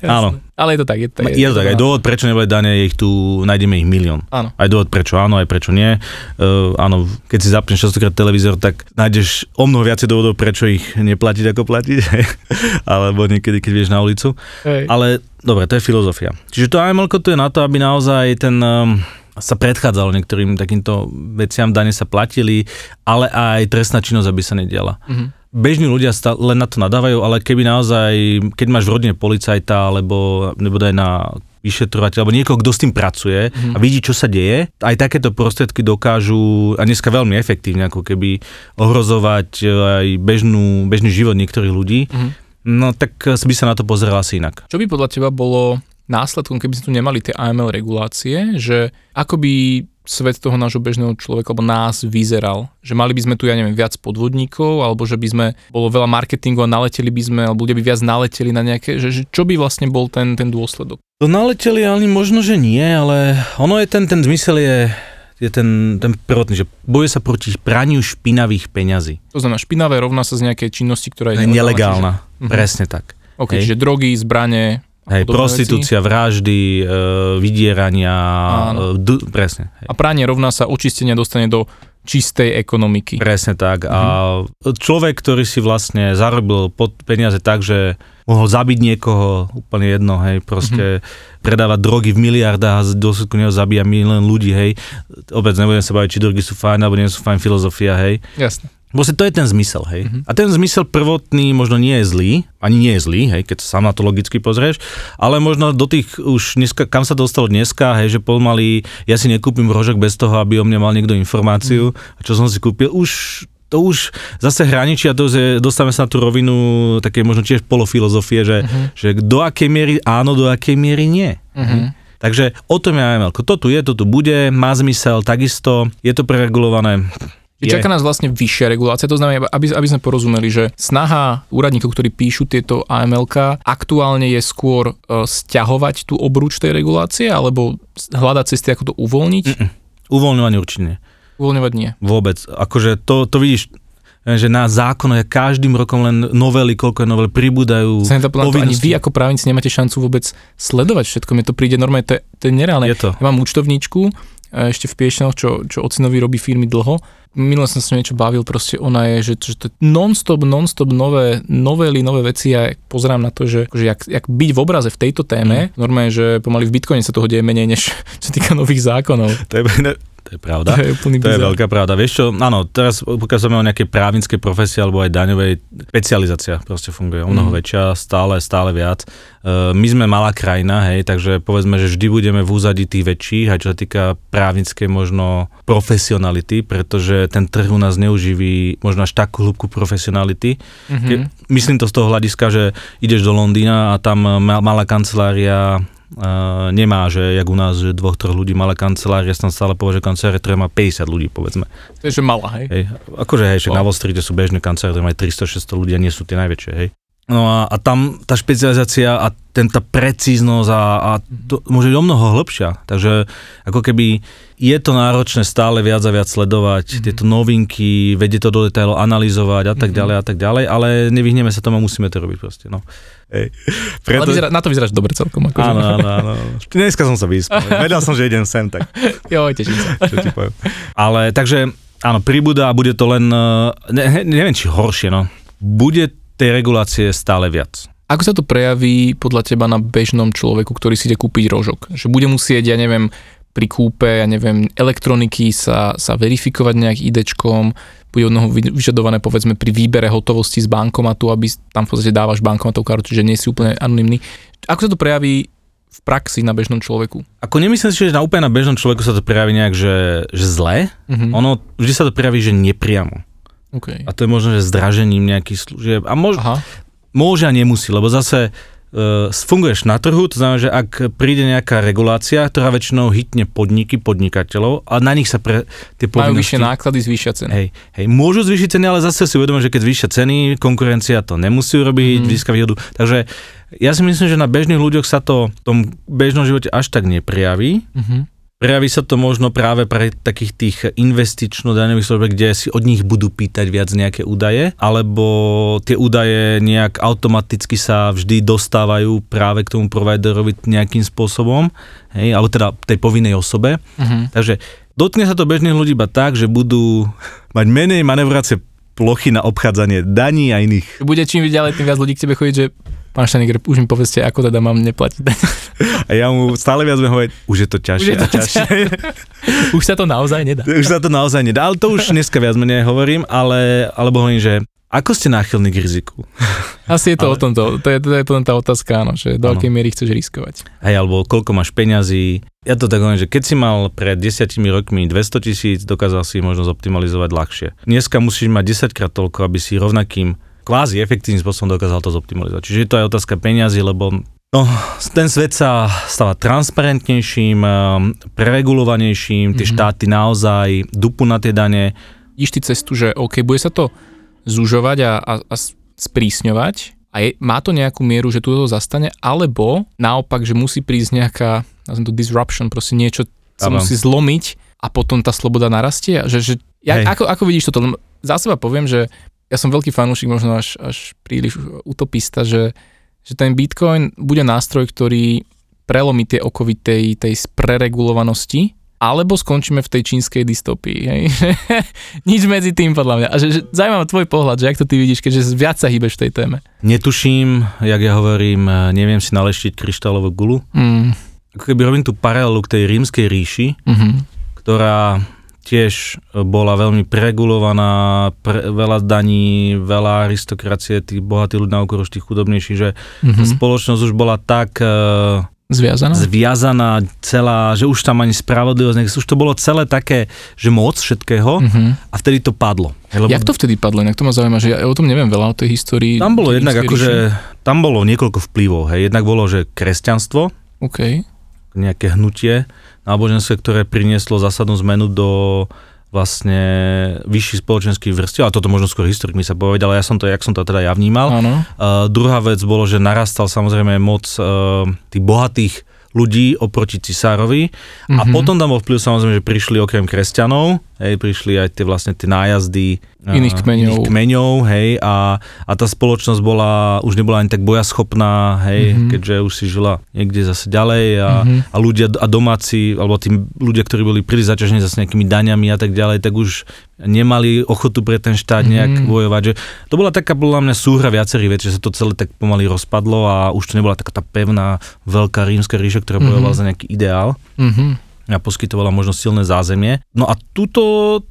Jasné. Áno. Ale je to tak. Je to, je, je to tak. Aj dôvod, prečo neboli dane, je ich tu, nájdeme ich milión. Áno. Aj dôvod, prečo áno, aj prečo nie. Uh, áno, keď si zapneš častokrát televízor, tak nájdeš o mnoho viacej dôvodov, prečo ich neplatiť ako platiť. Alebo niekedy, keď vieš na ulicu. Hej. Ale dobre, to je filozofia. Čiže to AML tu je na to, aby naozaj ten um, sa predchádzalo niektorým takýmto veciam, dane sa platili, ale aj trestná činnosť, aby sa nediala. Mm-hmm. Bežní ľudia len na to nadávajú, ale keby naozaj, keď máš v rodine policajta, alebo, nebo aj na vyšetrovateľ, alebo niekoho, kto s tým pracuje mm-hmm. a vidí, čo sa deje, aj takéto prostriedky dokážu, a dneska veľmi efektívne, ako keby ohrozovať e, aj bežnú, bežný život niektorých ľudí, mm-hmm. no tak by sa na to pozeral asi inak. Čo by podľa teba bolo následkom, keby sme tu nemali tie AML regulácie, že ako by svet toho nášho bežného človeka alebo nás vyzeral. Že mali by sme tu, ja neviem, viac podvodníkov, alebo že by sme, bolo veľa marketingu a naleteli by sme, alebo ľudia by viac naleteli na nejaké, že, že čo by vlastne bol ten, ten dôsledok? To naleteli, ale možno, že nie, ale ono je ten, ten zmysel je, je ten, ten prvotný, že boje sa proti praniu špinavých peňazí. To znamená, špinavé rovná sa z nejakej činnosti, ktorá je nelegálna. nelegálna. Čiže... Presne tak. Ok, Hej. čiže drogy, zbranie, Hej, prostitúcia, veci. vraždy, e, vydierania, e, d- presne. Hej. A pranie rovná sa očistenia dostane do čistej ekonomiky. Presne tak. A človek, ktorý si vlastne zarobil pod peniaze tak, že mohol zabiť niekoho, úplne jedno, hej, proste mm-hmm. predávať drogy v miliardách a dôsledku neho zabíja milión ľudí, hej. Opäť nebudem sa baviť, či drogy sú fajn, alebo nie sú fajn filozofia, hej. Jasne. Proste to je ten zmysel, hej. Mhm. A ten zmysel prvotný možno nie je zlý, ani nie je zlý, hej, keď sa sám na to logicky pozrieš, ale možno do tých už dneska, kam sa dostalo dneska, hej, že pomaly ja si nekúpim rožok bez toho, aby o mne mal niekto informáciu, a čo som si kúpil, už to už zase hraničí a dostávame sa na tú rovinu také možno tiež polofilozofie, že, že do akej miery áno, do akej miery nie. Mhm. Takže o tom je AML. To tu je, to tu bude, má zmysel, takisto je to preregulované. Je. Čaká nás vlastne vyššia regulácia, to znamená, aby, aby sme porozumeli, že snaha úradníkov, ktorí píšu tieto AMLK, aktuálne je skôr e, stiahovať tú obruč tej regulácie, alebo hľadať cesty, ako to uvoľniť? Mm-mm. Uvoľňovanie určite nie. Uvoľňovať nie. Vôbec. Akože to, to vidíš, že na zákon je každým rokom len novely, koľko je novel, pribúdajú podľa ani vy ako právnici nemáte šancu vôbec sledovať všetko. Mne to príde normálne, to je, to je nereálne. Je to. Ja mám účtovníčku, ešte v Piešťanoch, čo, čo ocinovi robí firmy dlho. Minule som sa niečo bavil, proste ona je, že, že to non-stop, non-stop nové novely, nové veci a pozerám na to, že, že jak, jak byť v obraze v tejto téme, mm. normálne, že pomaly v Bitcoine sa toho deje menej, než čo týka nových zákonov. To je, to je pravda. To je, úplný to je veľká pravda. Vieš čo, áno, teraz sa o nejaké právnické profesie alebo aj daňovej, špecializácia proste funguje o mnoho Mm. väčšia, stále, stále viac. Uh, my sme malá krajina, hej, takže povedzme, že vždy budeme v úzadí tých väčších, aj čo sa týka právnickej možno profesionality, pretože ten trh u nás neuživí možno až takú hĺbku profesionality. Mhm. Ke, myslím to z toho hľadiska, že ideš do Londýna a tam ma- malá kancelária nemá, že jak u nás, že dvoch, troch ľudí, malá kancelária, ja som stále povedal, že kancelária, ktorá má 50 ľudí, povedzme. To je, že malá, hej? Hej. Akože hej, však Wow. na Wall Streete sú bežné kancelárie, ktoré majú 300-600 ľudí a nie sú tie najväčšie, hej. No a, a tam tá špecializácia a ten, tá precíznosť a, a to môže byť o mnoho hĺbšia. Takže ako keby je to náročné stále viac a viac sledovať mm-hmm. tieto novinky, vedieť to do detailov, analyzovať a tak Mhm. ďalej a tak ďalej, ale nevyhneme sa tomu, musíme to robiť proste, no. Hej. Ale vyzerá, na to vyzeráš dobre celkom. Akože. Áno, áno, áno. Dneska som sa vyspal. Vedel som, že idem sem, tak Jo, teším sa. čo ti poviem. Ale takže, áno, pribúda a bude to len, eh, ne, neviem či horšie, no. Bude tej regulácie stále viac. Ako sa to prejaví podľa teba na bežnom človeku, ktorý si ide kúpiť rožok? Že bude musieť, ja neviem, pri kúpe, ja neviem, elektroniky sa, sa verifikovať nejak idečkom, bude od neho vy- vyžadované povedzme pri výbere hotovosti z bankomatu, aby tam v podstate dávaš bankomatovú kartu, že nie si úplne anonymný. Ako sa to prejaví v praxi na bežnom človeku? Ako nemyslím si, že na úplne na bežnom človeku sa to prejaví nejak, že, že zle. Mhm. Ono vždy sa to prejaví, že nepriamo. Okay. A to je možno, že zdražením nejakých služieb. A mož, Aha. môže a nemusí, lebo zase funguješ na trhu, to znamená, že ak príde nejaká regulácia, ktorá väčšinou hitne podniky, podnikateľov a na nich sa pre tie Majú povinnosti... vyššie náklady, zvýšia ceny. Hej, hej, môžu zvýšiť ceny, ale zase si uvedomujem, že keď zvýšia ceny, konkurencia to nemusí urobiť, Mhm. mm. získa výhodu. Takže ja si myslím, že na bežných ľuďoch sa to v tom bežnom živote až tak neprijaví. Mhm. Prejaví sa to možno práve pre takých tých investično-daňových služieb, kde si od nich budú pýtať viac nejaké údaje, alebo tie údaje nejak automaticky sa vždy dostávajú práve k tomu providerovi nejakým spôsobom, hej, alebo teda tej povinnej osobe. Mhm. Takže dotkne sa to bežných ľudí iba tak, že budú mať menej manevracie plochy na obchádzanie daní a iných. Bude čím ďalej, tým viac ľudí k tebe chodiť, že pán Steininger, už mi povedzte, ako teda mám neplatiť. A ja mu stále viac budem hovoriť, už je to ťažšie Už je to ťažšie. už sa to naozaj nedá. už sa to naozaj nedá, ale to už dneska viac menej hovorím, ale, alebo hovorím, že ako ste náchylní k riziku? Asi je to Ale- o tomto. To je, to je potom tá otázka, áno, že do Áno. akej miery chceš riskovať. Hej, alebo koľko máš peňazí. Ja to tak hovorím, že keď si mal pred desiatimi rokmi 200 tisíc, dokázal si možno zoptimalizovať ľahšie. Dneska musíš mať 10 krát toľko, aby si rovnakým kvázi efektívnym spôsobom dokázal to zoptimalizovať. Čiže je to aj otázka peňazí, lebo no, ten svet sa stáva transparentnejším, ehm, preregulovanejším, tie Mhm. štáty naozaj dupu na tie dane. Ideš ty cestu, že OK, bude sa to zužovať a, a, a sprísňovať a je, má to nejakú mieru, že tu to zastane, alebo naopak, že musí prísť nejaká, nazvem to disruption, proste niečo sa musí zlomiť a potom tá sloboda narastie. Že, že, ja, Hej. ako, ako vidíš toto? Za seba poviem, že ja som veľký fanúšik, možno až, až príliš utopista, že, že ten Bitcoin bude nástroj, ktorý prelomí tie okovy tej, tej spreregulovanosti alebo skončíme v tej čínskej dystopii. Hej? Nič medzi tým podľa mňa. A že, že zaujímavý tvoj pohľad, že jak to ty vidíš, keďže viac sa hýbeš v tej téme. Netuším, jak ja hovorím, neviem si naleštiť kryštálovú gulu. Mm. Keby robím tú paralelu k tej rímskej ríši, Mm-hmm. ktorá tiež bola veľmi preregulovaná, pre, veľa daní, veľa aristokracie, tí bohatí ľudia na úkor už tých chudobnejších, že Mm-hmm. spoločnosť už bola tak e, Zviazaná? zviazaná celá, že už tam ani spravodlivosť, nech- už to bolo celé také, že moc všetkého Mm-hmm. a vtedy to padlo. Lebo Jak to vtedy padlo? Inak to ma zaujíma, že ja o tom neviem veľa, o tej histórii. tam bolo jednak akože, tam bolo niekoľko vplyvov, hej. Jednak bolo, že kresťanstvo, OK. nejaké hnutie náboženské, ktoré prinieslo zásadnú zmenu do vlastne vyšší spoločenských vrstiev, a toto možno skôr historikmi sa povedal, ale ja som to, jak som to teda ja vnímal. Uh, druhá vec bolo, že narastal samozrejme moc uh, tých bohatých ľudí oproti cisárovi a Mhm. potom tam bol vplyv samozrejme, že prišli okrem kresťanov, hej, prišli aj tie vlastne tie nájazdy Iných kmeňov. iných kmeňov hej, a, a tá spoločnosť bola, už nebola ani tak bojaschopná, hej, Mhm. keďže už si žila niekde zase ďalej a, Mhm. a ľudia a domáci, alebo tí ľudia, ktorí boli príliš zaťažení zase nejakými daňami a tak ďalej, tak už nemali ochotu pre ten štát nejak Mhm. bojovať. Že to bola taká podľa mňa súhra viacerých vecí, že sa to celé tak pomaly rozpadlo a už to nebola taká tá pevná, veľká rímska ríša, ktorá Mhm. bojovala za nejaký ideál Mhm. A poskytovala možno silné zázemie. No a tuto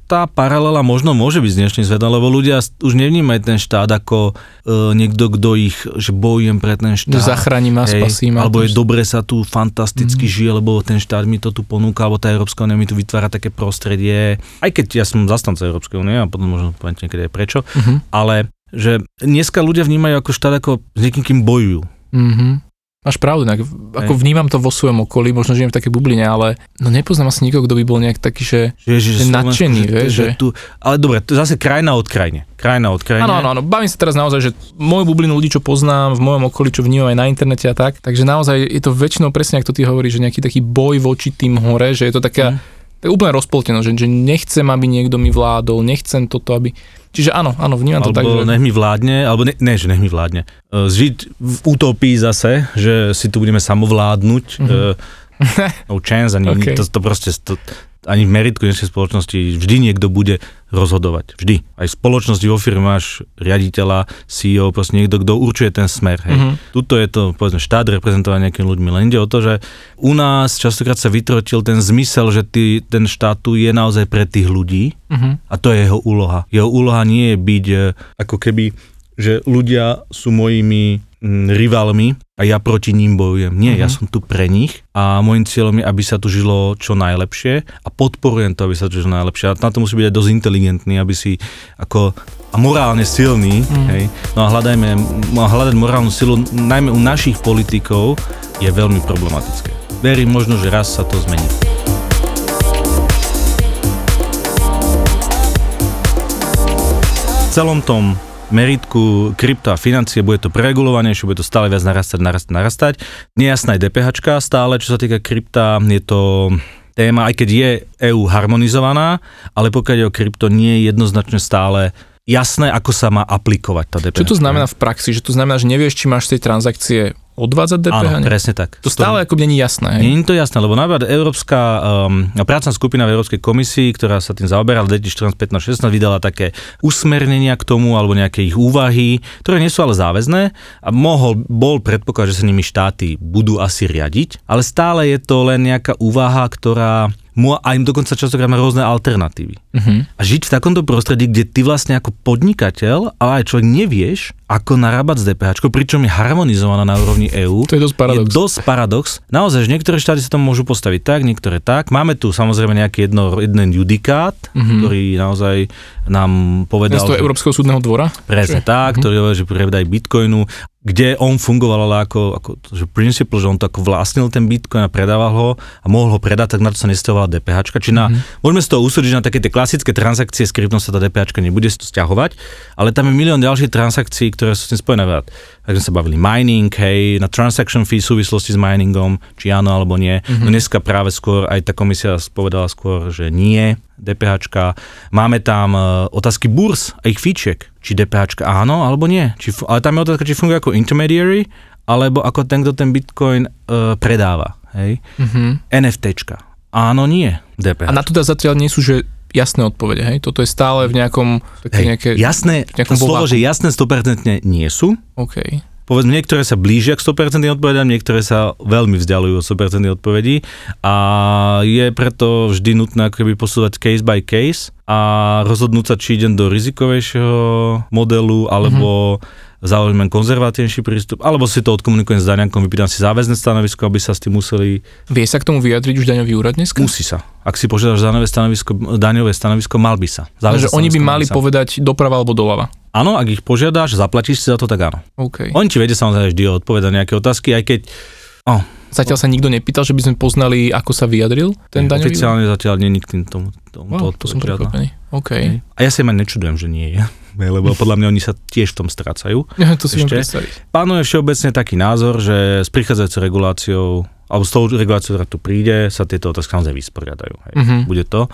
tá paralela možno môže byť dnešných svetom, lebo ľudia s- už nevnímajú ten štát ako e, niekto, kto ich, že bojujem pre ten štát. zachráni ma, Hej, spasí ma. alebo je dobre sa tu fantasticky mm. žije, lebo ten štát mi to tu ponúka, alebo tá Európska únia mi tu vytvára také prostredie. Aj keď ja som zastanca Európskej únie a potom možno poviem niekedy aj prečo, Mhm. ale že dneska ľudia vnímajú ako štát ako s niekým, kým bojujú. Mhm. Máš pravdu, inak, ako Hej. vnímam to vo svojom okolí, možno žijem v takej bubline, ale no nepoznám asi nikoho, kto by bol nejak taký, že... Že, Že nadšený, vieš, že- Tu, ale dobre, to zase krajina od krajine. Krajina od krajine. Áno, áno, áno, bavím sa teraz naozaj, že moju bublinu ľudí, čo poznám v mojom okolí, čo vnímam aj na internete a tak, takže naozaj je to väčšinou presne, ako to ty hovoríš, že nejaký taký boj voči tým hore, že je to taká, to je úplne rozpolteno, že, že nechcem, aby niekto mi vládol, nechcem toto, aby... Čiže áno, áno, vnímam to alebo tak, že... nech mi vládne, alebo ne, ne, že nech mi vládne. E, Žiť v utopii zase, že si tu budeme samovládnuť, mm-hmm. no chance, ani Okay. to, to proste, to, ani v meritku dnešnej spoločnosti vždy niekto bude rozhodovať. Vždy. Aj v spoločnosti vo firme máš riaditeľa, CEO, proste niekto, kto určuje ten smer. Hej. Mhm. Mm-hmm. Tuto je to, povedzme, štát reprezentovaný nejakými ľuďmi. Len ide o to, že u nás častokrát sa vytrotil ten zmysel, že ty, ten štát tu je naozaj pre tých ľudí, Mhm. a to je jeho úloha. Jeho úloha nie je byť e, ako keby, že ľudia sú mojimi mm, rivalmi a ja proti ním bojujem. Nie, Mhm. ja som tu pre nich a môjim cieľom je, aby sa tu žilo čo najlepšie a podporujem to, aby sa tu žilo najlepšie. A na to musí byť aj dosť inteligentný, aby si ako a morálne silný, Mhm. hej. No a hľadajme, a hľadať morálnu silu, najmä u našich politikov, je veľmi problematické. Verím možno, že raz sa to zmení. Celom tom meritku krypto a financie bude to preregulovanejšie, bude to stále viac narastať, narastať, narastať. Nejasná je DPH stále, čo sa týka krypta, je to téma, aj keď je EU harmonizovaná, ale pokiaľ je o krypto, nie je jednoznačne stále jasné, ako sa má aplikovať tá DPH. Čo to znamená v praxi? Že to znamená, že nevieš, či máš z tej transakcie odvádzať DPH? Áno, Ne? presne tak. To stále ako není jasné. Hej? Nie je to jasné, lebo napríklad Európska um, prácna skupina v Európskej komisii, ktorá sa tým zaoberala v 2014, 15, 16, vydala také usmernenia k tomu, alebo nejaké ich úvahy, ktoré nie sú ale záväzné a mohol, bol predpoklad, že sa nimi štáty budú asi riadiť, ale stále je to len nejaká úvaha, ktorá a im dokonca častokrát má rôzne alternatívy. Uh-huh. A žiť v takomto prostredí, kde ty vlastne ako podnikateľ, ale aj človek nevieš, ako narábať s DPH, pričom je harmonizovaná na úrovni EÚ. To je dosť paradox. Je dosť paradox. Naozaj, že niektoré štáty sa tomu môžu postaviť tak, niektoré tak. Máme tu samozrejme nejaký jedno, jeden judikát, Mhm. mm-hmm. ktorý naozaj nám povedal, Z toho Európskeho súdneho dvora? Presne Čo? tak, ktorý hovorí, že predaj bitcoinu, kde on fungoval ale ako, ako že principle, že on to ako vlastnil ten bitcoin a predával ho a mohol ho predať, tak na to sa nestavovala DPH. Či na, mm-hmm. môžeme z toho usúdiť, že na také tie klasické transakcie s kryptom sa tá DPH nebude to stiahovať, ale tam je milión ďalších transakcií, ktoré sú s tým spojené. Tak sme sa bavili mining, hej, na transaction fee v súvislosti s miningom, či áno alebo nie. Mm-hmm. No dneska práve skôr aj tá komisia povedala skôr, že nie, DPH. Máme tam uh, otázky burs a ich fíček. Či DPH áno alebo nie. Či, ale tam je otázka, či funguje ako intermediary, alebo ako ten, kto ten bitcoin uh, predáva. Hej? Uh-huh. NFTčka. Áno, nie. DPH. A na to teda zatiaľ nie sú, že jasné odpovede, hej? Toto je stále v nejakom... Také Hej, nejaké, jasné, v nejakom to slovo, že jasné 100% nie sú. OK. Povedzme, niektoré sa blížia k 100% odpovedám, niektoré sa veľmi vzdialujú od 100% odpovedí a je preto vždy nutné ako keby posúvať case by case a rozhodnúť sa, či idem do rizikovejšieho modelu alebo zaujmem konzervatívnejší prístup, alebo si to odkomunikujem s daňakom, vypýtam si záväzné stanovisko, aby sa s tým museli, Vie sa k tomu vyjadriť už daňový úrad dneska? musí sa. Ak si požiadaš daňové stanovisko, daňové stanovisko, mal by sa. Takže Záväzné oni by mali sa. povedať doprava alebo doľava. Áno, ak ich požiadaš, zaplatíš si za to, tak áno. OK. Oni ti vedia samozrejme vždy odpovedať nejaké otázky, aj keď oh, Zatiaľ sa nikto nepýtal, že by sme poznali, ako sa vyjadril ten daňový oficiálne zatiaľ nie nikto tomu, tomu Wow, to som prekvapený. OK. A ja sa im aj nečudujem, že nie je, lebo podľa mňa oni sa tiež v tom strácajú. to si Ešte? Pánuje všeobecne taký názor, že s prichádzajúcou reguláciou alebo s tou reguláciou, ktorá tu príde, sa tieto otázky samozrejme vysporiadajú. Hej. Mhm. Bude to.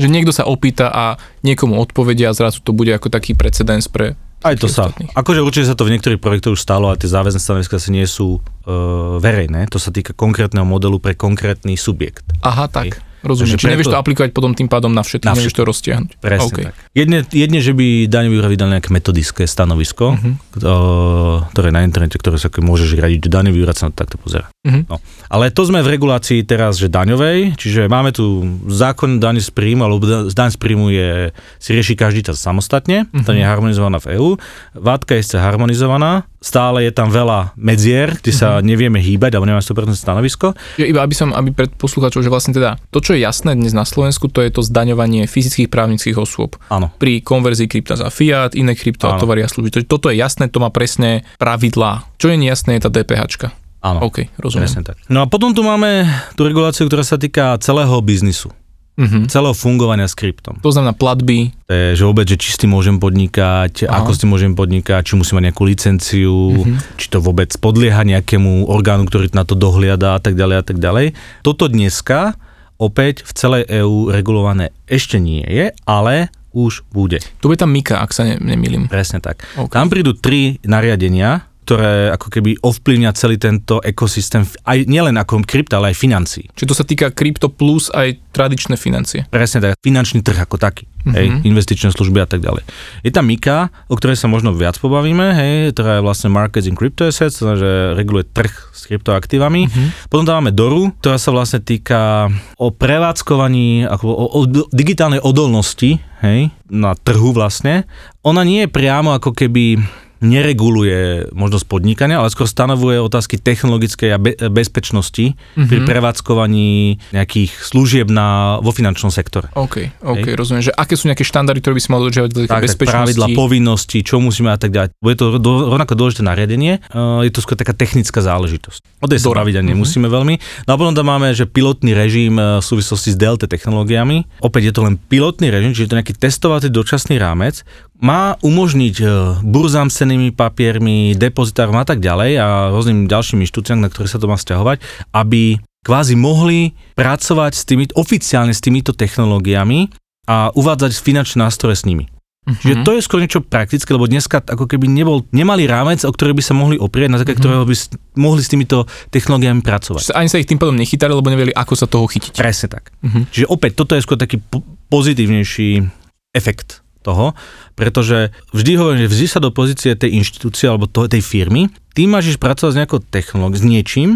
Že niekto sa opýta a niekomu odpovedia a zrazu to bude ako taký precedens pre Aj to sa. ostatných. Akože určite sa to v niektorých projektoch už stalo, ale tie záväzné stanoviská si nie sú e, verejné. To sa týka konkrétneho modelu pre konkrétny subjekt. Aha, tak. Rozumiem. Čiže nevieš preto- to aplikovať potom tým pádom na všetkých, Na nevieš to roztiahnuť. Presne OK. tak. Jedne, jedne, že by daňový úrad vydal nejaké metodické stanovisko, Mhm. uh-huh. ktoré na internete, ktoré sa môžeš radiť, že daňový úrad sa na to takto pozera. Mhm. No. Ale to sme v regulácii teraz, že daňovej, čiže máme tu zákon daň z príjmu, alebo da- daň z príjmu je, si rieši každý čas samostatne, Mhm. to nie je harmonizovaná v EÚ. Vátka je harmonizovaná, stále je tam veľa medzier, kde sa Mhm. nevieme hýbať, alebo nemáme 100% stanovisko. Že iba aby som, aby pred poslucháčov, že vlastne teda to, čo je jasné dnes na Slovensku, to je to zdaňovanie fyzických právnických osôb. Áno. Pri konverzii krypta za fiat, iné krypto a Áno. tovary a služby. To- Toto je jasné, to má presné pravidlá. Čo je nejasné, je tá DPHčka. Áno. OK, rozumiem. Presne tak. No a potom tu máme tú reguláciu, ktorá sa týka celého biznisu, Mhm. celého fungovania s kryptom. To znamená platby, je, že vôbec, že či s tým môžem podnikať, Aha. ako s tým môžem podnikať, či musím mať nejakú licenciu, Mhm. či to vôbec podlieha nejakému orgánu, ktorý na to dohliada a tak ďalej a tak ďalej. Toto dneska opäť v celej EÚ regulované ešte nie je, ale už bude. to bude tam Mika, ak sa ne, nemýlim. Presne tak. OK. Tam prídu tri nariadenia, ktoré ako keby ovplyvňa celý tento ekosystém, aj nielen ako krypta, ale aj financií. Čiže to sa týka krypto plus aj tradičné financie. Presne tak, finančný trh ako taký, Mhm. hej, investičné služby a tak ďalej. Je tam Mika, o ktorej sa možno viac pobavíme, hej, ktorá je vlastne Markets in Crypto Assets, znamená, že reguluje trh s kryptoaktívami. Mhm. Potom tam máme Doru, ktorá sa vlastne týka o prevádzkovaní, ako o, o digitálnej odolnosti, hej, na trhu vlastne. Ona nie je priamo ako keby nereguluje možnosť podnikania, ale skôr stanovuje otázky technologickej a be- bezpečnosti Mhm. pri prevádzkovaní nejakých služieb na, vo finančnom sektore. OK, OK, Hej. rozumiem, že aké sú nejaké štandardy, ktoré by si mal dodržiavať do Tak, bezpečnosti. pravidla, povinnosti, čo musíme a tak ďalej. Bude to do, rovnako dôležité nariadenie, uh, je to skôr taká technická záležitosť. O tej sa baviť Mhm. nemusíme veľmi. No a potom tam máme, že pilotný režim uh, v súvislosti s DLT technológiami. Opäť je to len pilotný režim, čiže je to nejaký testovací dočasný rámec. Má umožniť uh, burzám s cennými papiermi, depozitárom a tak ďalej a rôznym ďalším inštitúciám, na ktoré sa to má vzťahovať, aby kvázi mohli pracovať s tými, oficiálne s týmito technológiami a uvádzať finančné nástroje s nimi. Mhm. Čiže to je skôr niečo praktické, lebo dneska ako keby nebol, nemali rámec, o ktorý by sa mohli oprieť, na základe Mhm. ktorého by mohli s týmito technológiami pracovať. Čiže ani sa ich tým pádom nechytali, lebo nevedeli, ako sa toho chytiť. Presne tak. Mhm. Čiže opäť toto je skôr taký po- pozitívnejší efekt toho, pretože vždy hovorím, že vždy sa do pozície tej inštitúcie alebo to, tej firmy, ty máš pracovať s nejakou technológiou, s niečím,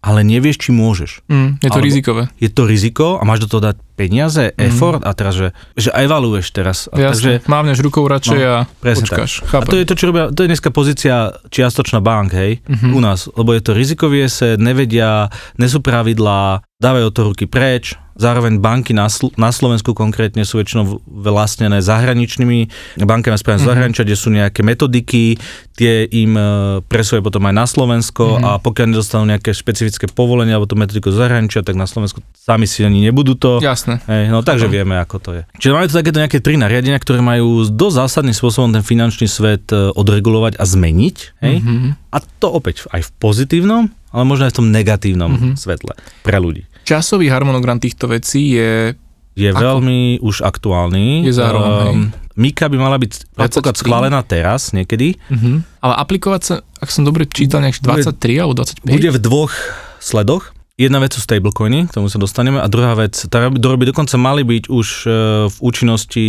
ale nevieš, či môžeš. Mm, je to Alebo- rizikové. Je to riziko a máš do toho dať peniaze, effort a teraz, že, že evaluuješ teraz. A takže, Jasne, mávneš rukou radšej No, a počkáš. A Chápem. to je to, čo robia, to je dneska pozícia čiastočná bank, hej, Mhm. u nás, lebo je to rizikovie se, nevedia, nesú pravidlá, dávajú toho ruky preč, zároveň banky na, Sl- na Slovensku konkrétne sú väčšinou vlastnené zahraničnými bankami správne Mhm. mm-hmm. zahraničia, kde sú nejaké metodiky, tie im e, presuje potom aj na Slovensko Mhm. a pokiaľ nedostanú nejaké špecifické povolenia alebo tú metodiku zahraničia, tak na Slovensku sami si ani nebudú to. Jasné. Hej, no takže vieme, ako to je. Čiže máme tu takéto nejaké tri nariadenia, ktoré majú dosť zásadným spôsobom ten finančný svet e, odregulovať a zmeniť. Hej? Mhm. A to opäť aj v pozitívnom, ale možno aj v tom negatívnom Mhm. svetle pre ľudí. Časový harmonogram týchto vecí je... Je Ako? veľmi už aktuálny. Je zároveň, hej. Mika by mala byť predpoklad 23. schválená teraz niekedy. Mhm. Ale aplikovať sa, ak som dobre čítal, nejak 23 alebo 25? Bude v dvoch sledoch. Jedna vec sú stablecoiny, k tomu sa dostaneme, a druhá vec, ktoré by dokonca mali byť už e, v účinnosti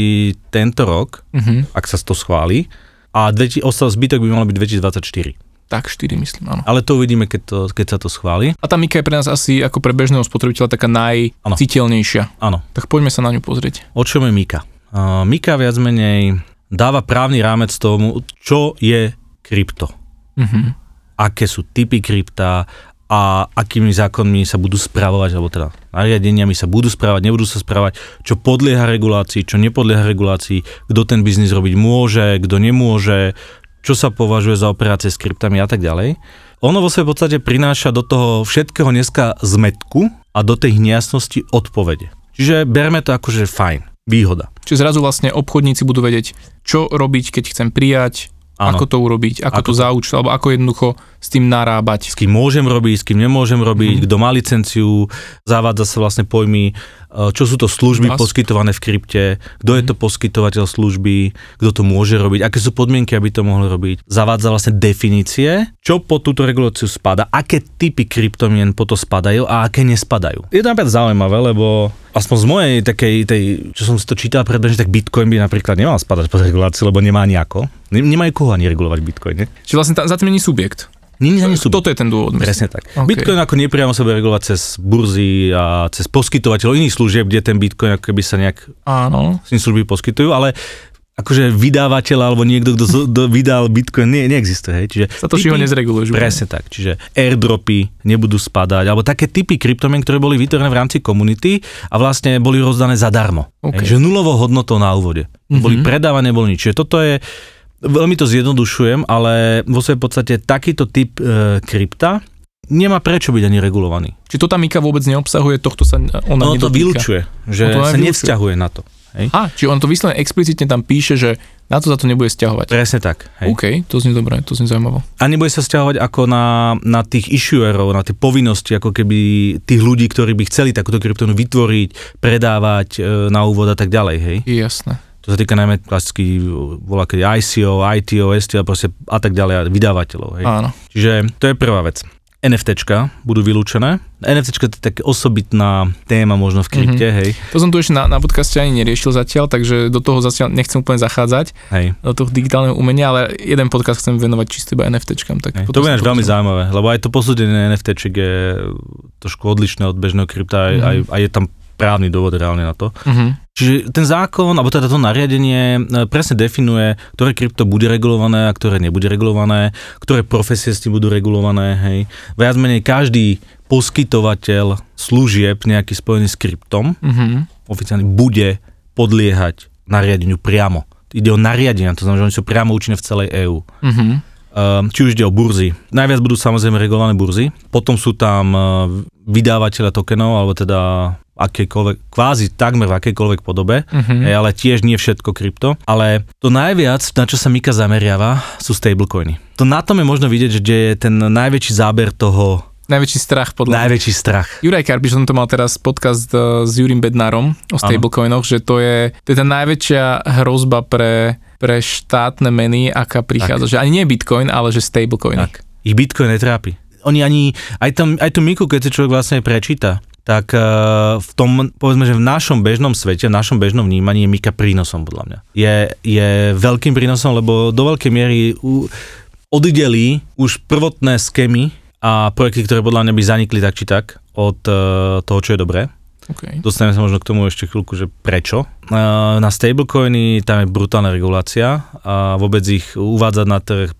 tento rok, Mhm. ak sa to schváli, a ostal zbytok by mal byť 2024. Tak 4 myslím, áno. Ale to uvidíme, keď, to, keď sa to schváli. A tá Mika je pre nás asi ako pre bežného spotrebiteľa taká najciteľnejšia. Áno. Tak poďme sa na ňu pozrieť. O čom je Mika? Uh, Mika viac menej dáva právny rámec tomu, čo je krypto. Mhm. Aké sú typy krypta a akými zákonmi sa budú správovať, alebo teda nariadeniami sa budú správať, nebudú sa správať, čo podlieha regulácii, čo nepodlieha regulácii, kto ten biznis robiť môže, kto nemôže, čo sa považuje za operácie s kryptami a tak ďalej. Ono vo svojej podstate prináša do toho všetkého dneska zmetku a do tej nejasnosti odpovede. Čiže berme to ako, že fajn, výhoda. Čiže zrazu vlastne obchodníci budú vedieť, čo robiť, keď chcem prijať, Áno. ako to urobiť, ako, Ako to zaučiť, alebo ako jednoducho s tým narábať. s kým môžem robiť, s kým nemôžem robiť, mm-hmm. kto má licenciu, zavádza sa vlastne pojmy, e, čo sú to služby Vás. poskytované v krypte, kto je to poskytovateľ služby, kto to môže robiť, aké sú podmienky, aby to mohli robiť. Zavádza vlastne definície, čo pod túto reguláciu spada, aké typy kryptomien po to spadajú a aké nespadajú. Je to napríklad zaujímavé, lebo aspoň z mojej takej, tej, čo som si to čítal predbežne, tak Bitcoin by napríklad nemal spadať pod reguláciu, lebo nemá nejako. Ne- Nemajú koho ani regulovať Bitcoin, ne? Čiže vlastne tá, za tým není subjekt. Nie, nie, nie sú Toto je ten dôvod. myslím. Presne tak. OK. Okay. Bitcoin ako nepriamo sa bude regulovať cez burzy a cez poskytovateľov iných služieb, kde ten Bitcoin ako keby sa nejak Áno. s služby poskytujú, ale akože vydávateľ alebo niekto, kto vydal Bitcoin, nie, neexistuje. Hej. Čiže Satoshi ho typy- nezreguluješ. úplne. Presne tak, čiže airdropy nebudú spadať, alebo také typy kryptomien, ktoré boli vytvorené v rámci komunity a vlastne boli rozdané zadarmo. OK. Hej, že nulovou hodnotou na úvode. Mhm. Boli predávané, boli nič. Čiže toto je, veľmi to zjednodušujem, ale vo svojej podstate takýto typ e, krypta nemá prečo byť ani regulovaný. Či to tá Mika vôbec neobsahuje, tohto sa ona Ono to vylúčuje, že to sa vylúčuje. nevzťahuje na to. Hej? A, či on to vyslovene explicitne tam píše, že na to sa to nebude stiahovať. Presne tak. Hej. OK, to znie dobre, to znie zaujímavo. A nebude sa stiahovať ako na, na tých issuerov, na tie povinnosti, ako keby tých ľudí, ktorí by chceli takúto kryptonu vytvoriť, predávať e, na úvod a tak ďalej, hej. Jasné. To sa týka najmä klasicky volá kedy ICO, ITO, STO a tak ďalej, a vydávateľov, hej. Áno. Čiže to je prvá vec. NFTčka budú vylúčené. NFTčka to je tak osobitná téma možno v krypte, Mhm. hej. To som tu ešte na, na podcaste ani neriešil zatiaľ, takže do toho zatiaľ nechcem úplne zachádzať, hej. do toho digitálneho umenia, ale jeden podcast chcem venovať čisto iba NFTčkam. Tak Hej, to bude veľmi zaujímavé, lebo aj to posúdenie NFTček je trošku odlišné od bežného krypta Mhm. aj, aj je tam právny dôvod reálne na to. Mhm. Čiže ten zákon, alebo teda to nariadenie e, presne definuje, ktoré krypto bude regulované a ktoré nebude regulované, ktoré profesie s tým budú regulované, hej. Viac menej každý poskytovateľ služieb nejaký spojený s kryptom Mhm. oficiálne bude podliehať nariadeniu priamo. Ide o nariadenia, to znamená, že oni sú priamo účinné v celej EÚ. Mhm. Um, či už ide o burzy. Najviac budú samozrejme regulované burzy, potom sú tam uh, vydávateľe tokenov, alebo teda akékoľvek, kvázi takmer v akejkoľvek podobe, hej, ale tiež nie všetko krypto. Ale to najviac, na čo sa Mika zameriava, sú stablecoiny. To na tom je možno vidieť, že je ten najväčší záber toho, Najväčší strach podľa najväčší strach. Juraj Karpiš, som to mal teraz podcast eh, s Jurim Bednárom o stablecoinoch, že to je, to je tá najväčšia hrozba pre, pre štátne meny, aká prichádza. Že ani nie Bitcoin, ale že stablecoiny. Tak. Ich Bitcoin netrápi. Oni ani, aj, tam, aj tú Miku, keď si človek vlastne prečíta, tak uh, v tom, povedzme, že v našom bežnom svete, v našom bežnom vnímaní je Mika prínosom, podľa mňa. Je, je veľkým prínosom, lebo do veľkej miery u, oddelí už prvotné skémy a projekty, ktoré podľa mňa by zanikli tak či tak od uh, toho, čo je dobré. Okay. Dostaneme sa možno k tomu ešte chvíľku, že prečo. Na stablecoiny tam je brutálna regulácia a vôbec ich uvádzať na trh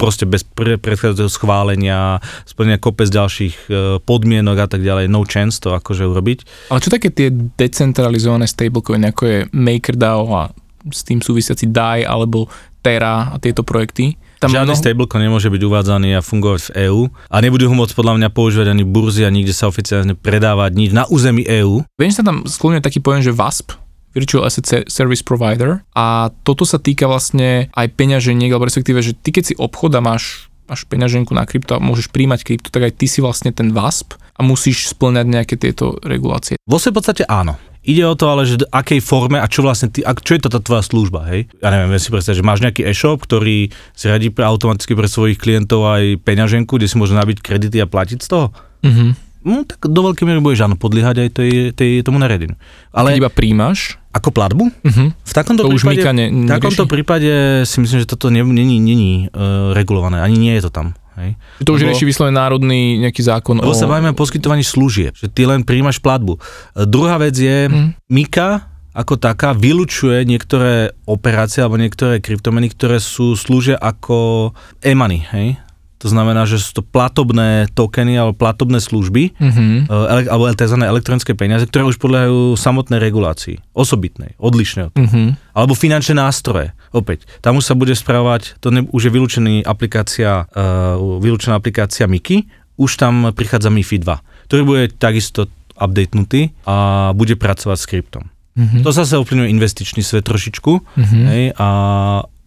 proste bez pre, predchádzajúceho schválenia, splnenia kopec ďalších uh, podmienok a tak ďalej, no chance to akože urobiť. Ale čo také tie decentralizované stablecoiny, ako je MakerDAO a s tým súvisiaci DAI alebo Terra a tieto projekty? Tam Žiadny mnoho- stablecoin nemôže byť uvádzaný a fungovať v EÚ a nebudú ho môcť podľa mňa používať ani burzy a nikde sa oficiálne predávať nič na území EÚ. Viem, že sa tam skloňuje taký pojem, že VASP, Virtual Asset Se- Service Provider a toto sa týka vlastne aj peňaženiek, alebo respektíve, že ty keď si obchod a máš, máš peňaženku na krypto a môžeš príjmať krypto, tak aj ty si vlastne ten VASP a musíš splňať nejaké tieto regulácie. Vo svojej podstate áno. Ide o to ale, že v akej forme a čo vlastne ty, ak, čo je to tá tvoja služba, hej? Ja neviem, viem si predstaviť, že máš nejaký e-shop, ktorý si radí pre, automaticky pre svojich klientov aj peňaženku, kde si môže nabiť kredity a platiť z toho. Mhm. No tak do veľkej miery budeš áno podliehať aj tej, tej, tomu nariadeniu. Ale Ale iba príjmaš. ako platbu? Uh-huh. V takomto, To už prípade, Mika ne, v takomto prípade si myslím, že toto ne- není, není uh, regulované, ani nie je to tam. Hej. To už Lebo- rieši vyslovene národný nejaký zákon Lebo o... sa bavíme o poskytovaní služieb, že ty len príjmaš platbu. E, druhá vec je, Mhm. Mika ako taká vylučuje niektoré operácie alebo niektoré kryptomeny, ktoré sú slúžia ako e-money, hej? To znamená, že sú to platobné tokeny alebo platobné služby, e, ele- alebo tzv. elektronické peniaze, ktoré už podľahajú samotnej regulácii, osobitnej, odlišnej od Uh-huh. alebo finančné nástroje. Opäť, tam už sa bude správať, to ne, už je vylúčený aplikácia, uh, vylúčená aplikácia Miki, už tam prichádza MIFI 2, ktorý bude takisto updatenutý a bude pracovať s kryptom. Uh-huh. To zase ovplyvňuje investičný svet trošičku Uh-huh. hej, a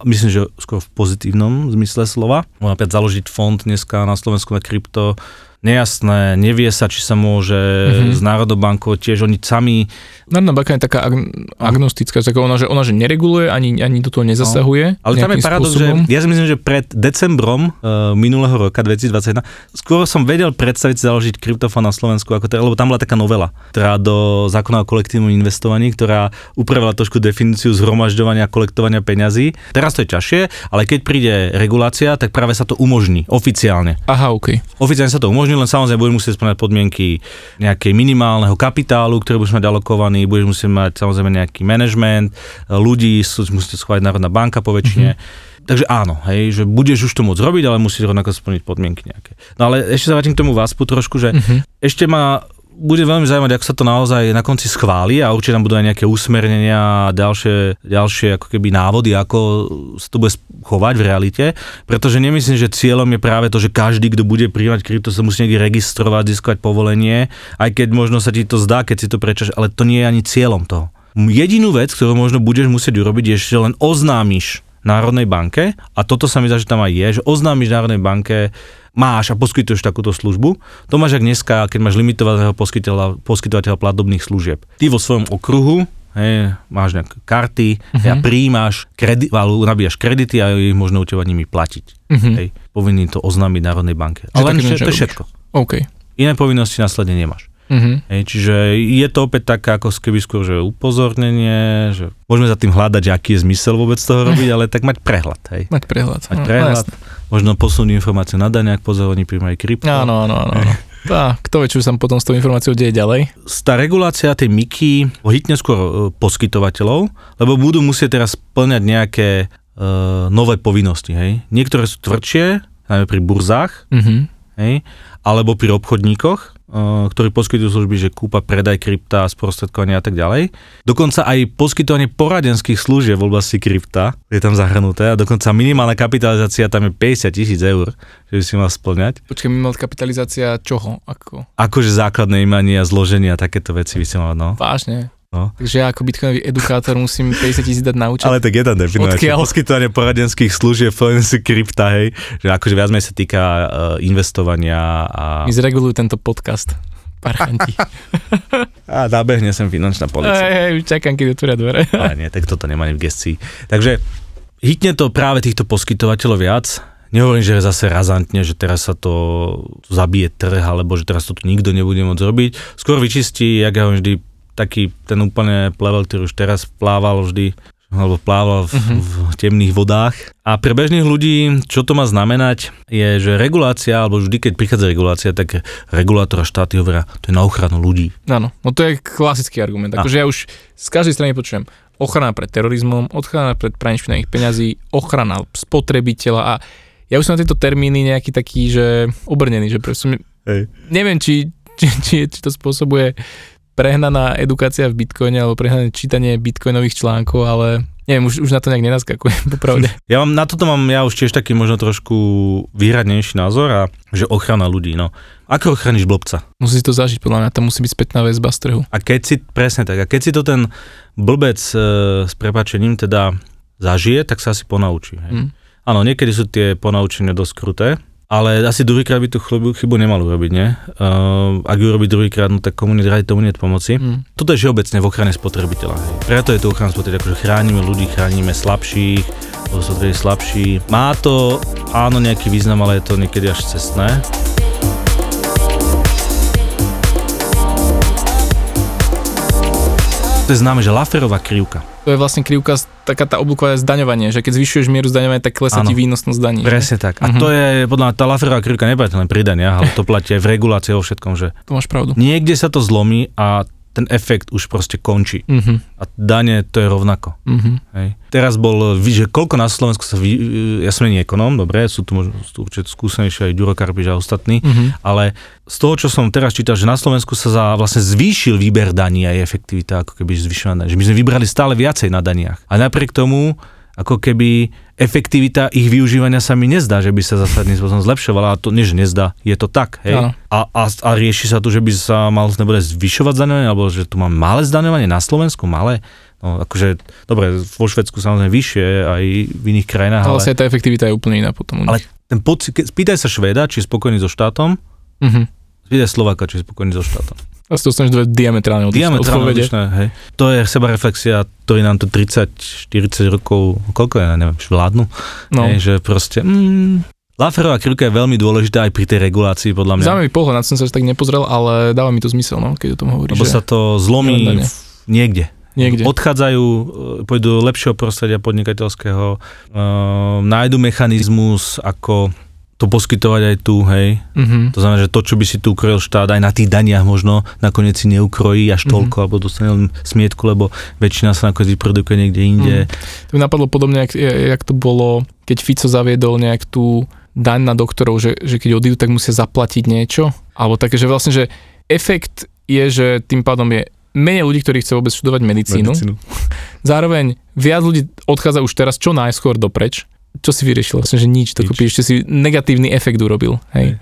myslím, že skôr v pozitívnom zmysle slova. Môžem napríklad založiť fond dneska na Slovensku na krypto, nejasné, nevie sa, či sa môže Mhm. mm-hmm. s Národnou bankou, tiež oni sami Národná banka je taká ag- agnostická, taká ona, že ona že nereguluje, ani, ani do toho nezasahuje. Ale tam je paradox, spôsobom. že ja si myslím, že pred decembrom uh, minulého roka 2021 skôr som vedel predstaviť založiť kryptofón na Slovensku, ako to, lebo tam bola taká novela, ktorá do zákona o kolektívnom investovaní, ktorá upravila trošku definíciu zhromažďovania a kolektovania peňazí. Teraz to je ťažšie, ale keď príde regulácia, tak práve sa to umožní oficiálne. Aha, OK. Oficiálne sa to umožní, len samozrejme budeš musieť splňať podmienky nejakej minimálneho kapitálu, ktorý budeš mať alokovaný, budeš musieť mať samozrejme nejaký management, ľudí, musíte schváliť Národná banka po väčšine. Mm-hmm. Takže áno, hej, že budeš už to môcť robiť, ale musíš rovnako splniť podmienky nejaké. No ale ešte sa vrátim k tomu VASPu trošku, že Uh-huh. ešte ma bude veľmi zaujímať, ako sa to naozaj na konci schváli a určite tam budú aj nejaké usmernenia a ďalšie, ďalšie ako keby návody, ako sa to bude chovať v realite, pretože nemyslím, že cieľom je práve to, že každý, kto bude príjmať krypto, sa musí niekde registrovať, získať povolenie, aj keď možno sa ti to zdá, keď si to prečaš, ale to nie je ani cieľom toho. Jedinú vec, ktorú možno budeš musieť urobiť, je, že len oznámiš Národnej banke, a toto sa mi zdá, že tam aj je, že oznámiš Národnej banke, máš a poskytuješ takúto službu. To máš ak dneska, keď máš limitovaného poskytovateľa, poskytovateľa platobných služieb. Ty vo svojom okruhu hej, máš nejaké karty uh-huh. a príjmaš alebo nabíjaš kredity a ich možno u teba nimi platiť. Uh-huh. Hej, povinný to oznámiť Národnej banke. Že Ale len, to je všetko. OK. Iné povinnosti následne nemáš. Uh-huh. Hej, čiže je to opäť také ako keby skôr, že upozornenie, že môžeme za tým hľadať, že aký je zmysel vôbec toho robiť, ale tak mať prehľad. Hej. Mať prehľad. Mať No, prehľad, jasné. Možno posunúť informáciu na dane, ak pozorní príjmajú krypto. Áno, áno, áno. áno. Tá, kto vie, čo sa potom s tou informáciou deje ďalej. Tá regulácia tej MIKI hitne skôr e, poskytovateľov, lebo budú musieť teraz splňať nejaké e, nové povinnosti. Hej. Niektoré sú tvrdšie, najmä pri burzách, Uh-huh. hej, alebo pri obchodníkoch, ktorí poskytujú služby, že kúpa, predaj krypta, sprostredkovanie a tak ďalej. Dokonca aj poskytovanie poradenských služieb v oblasti krypta je tam zahrnuté a dokonca minimálna kapitalizácia tam je 50 tisíc eur, že by si mal splňať. Počkaj, minimálna kapitalizácia čoho? Ako? Akože základné imanie a zloženie a takéto veci by si mal, no. Vážne. No. Takže ja ako bitcoinový edukátor musím 50 tisíc dať na účet. Ale tak je tam Odkiaľ? poskytovanie poradenských služieb si krypta, hej, že akože viac menej sa týka uh, investovania a, Mi zregulujú tento podcast. Parchanti. a nabehne sem finančná policia. hej, už čakám, keď otvoria dvere. Ale nie, tak toto nemá ani v gestii. Takže hitne to práve týchto poskytovateľov viac. Nehovorím, že zase razantne, že teraz sa to zabije trh, alebo že teraz to tu nikto nebude môcť robiť. Skôr vyčistí, jak ja vždy, taký ten úplne plevel, ktorý už teraz plával vždy, alebo plával v, Mhm. v temných vodách. A pre bežných ľudí, čo to má znamenať, je, že regulácia, alebo vždy, keď prichádza regulácia, tak regulátor a štáty hovoria, to je na ochranu ľudí. Áno, no to je klasický argument. Akože ja už z každej strany počujem ochrana pred terorizmom, ochrana pred praním špinavých peňazí, ochrana spotrebiteľa a ja už som na tieto termíny nejaký taký, že obrnený, že proste Hej. neviem, či, či, či, či to spôsobuje prehnaná edukácia v bitcoine alebo prehnané čítanie bitcoinových článkov, ale neviem, už, už na to nejak nenaskakujem, popravde. Ja mám, na toto mám ja už tiež taký možno trošku výhradnejší názor a že ochrana ľudí, no. Ako ochraníš blbca? Musí to zažiť, podľa mňa tam musí byť spätná väzba z trhu. A keď si, presne tak, a keď si to ten blbec e, s prepačením teda zažije, tak sa asi ponaučí. Hej. Mm. Áno, niekedy sú tie ponaučenia dosť kruté, ale asi druhýkrát by tú chybu, chybu nemal urobiť, nie? Uh, ak ju urobí druhýkrát, no tak komu radi tomu nie pomoci. Mm. Toto je všeobecne v ochrane spotrebiteľa. Hej. Preto je to ochrana spotrebiteľa, akože chránime ľudí, chránime slabších, tedy slabší. Má to áno nejaký význam, ale je to niekedy až cestné. To je známe, že Laferová krivka. To je vlastne krivka, taká tá oblúková zdaňovanie, že keď zvyšuješ mieru zdaňovania, tak klesá ti výnosnosť daní. Presne tak. A uh-huh. to je, podľa mňa, tá Laferová krivka neplatí len pri daniach, ale to platí aj v regulácii vo všetkom, že to máš pravdu. niekde sa to zlomí a ten efekt už proste končí. Uh-huh. A dane to je rovnako. Uh-huh. Hej. Teraz bol, že koľko na Slovensku sa, vy, ja som nie ekonóm, dobre, sú tu možno sú určite skúsenejšie aj Duro Karpiš a ostatní, uh-huh. ale z toho, čo som teraz čítal, že na Slovensku sa za, vlastne zvýšil výber daní a efektivita ako keby zvyšovaná, že my sme vybrali stále viacej na daniach. A napriek tomu ako keby efektivita ich využívania sa mi nezdá, že by sa zásadným spôsobom zlepšovala, a to nie, že nezdá, je to tak, hej. A, a, a, rieši sa tu, že by sa mal nebude zvyšovať zdaňovanie, alebo že tu mám malé zdaňovanie na Slovensku, malé, No, akože, dobre, vo Švedsku samozrejme vyššie, aj v iných krajinách. Ale, ale tá efektivita je úplne iná potom. Ale ten pocit, spýtaj sa Švéda, či je spokojný so štátom, uh-huh. spýtaj Slováka, či je spokojný so štátom. Asi dostaneš dve diametrálne odlišné Diametrálne odlišné, hej. To je sebareflexia, ktorý nám tu 30-40 rokov, koľko je, neviem, vládnu. No. Hej, že proste, mm, Laferová krivka je veľmi dôležitá aj pri tej regulácii, podľa mňa. Zaujímavý pohľad, na som sa tak nepozrel, ale dáva mi to zmysel, no, keď o tom hovoríš. Lebo sa to zlomí v, niekde. Niekde. Odchádzajú, e, pôjdu do lepšieho prostredia podnikateľského, uh, nájdu mechanizmus, ako to poskytovať aj tu, hej. Mm-hmm. To znamená, že to, čo by si tu ukrojil štát, aj na tých daniach možno nakoniec si neukrojí až mhm. toľko, mm-hmm. alebo dostane len smietku, lebo väčšina sa nakoniec vyprodukuje niekde inde. Mm. To mi napadlo podobne, jak, jak to bolo, keď Fico zaviedol nejak tú daň na doktorov, že, že keď odídu, tak musia zaplatiť niečo. Alebo také, že vlastne, že efekt je, že tým pádom je menej ľudí, ktorí chce vôbec študovať medicínu. medicínu. Zároveň viac ľudí odchádza už teraz čo najskôr dopreč čo si vyriešil? Vlastne, že nič, to kúpi, ešte si negatívny efekt urobil. Hej.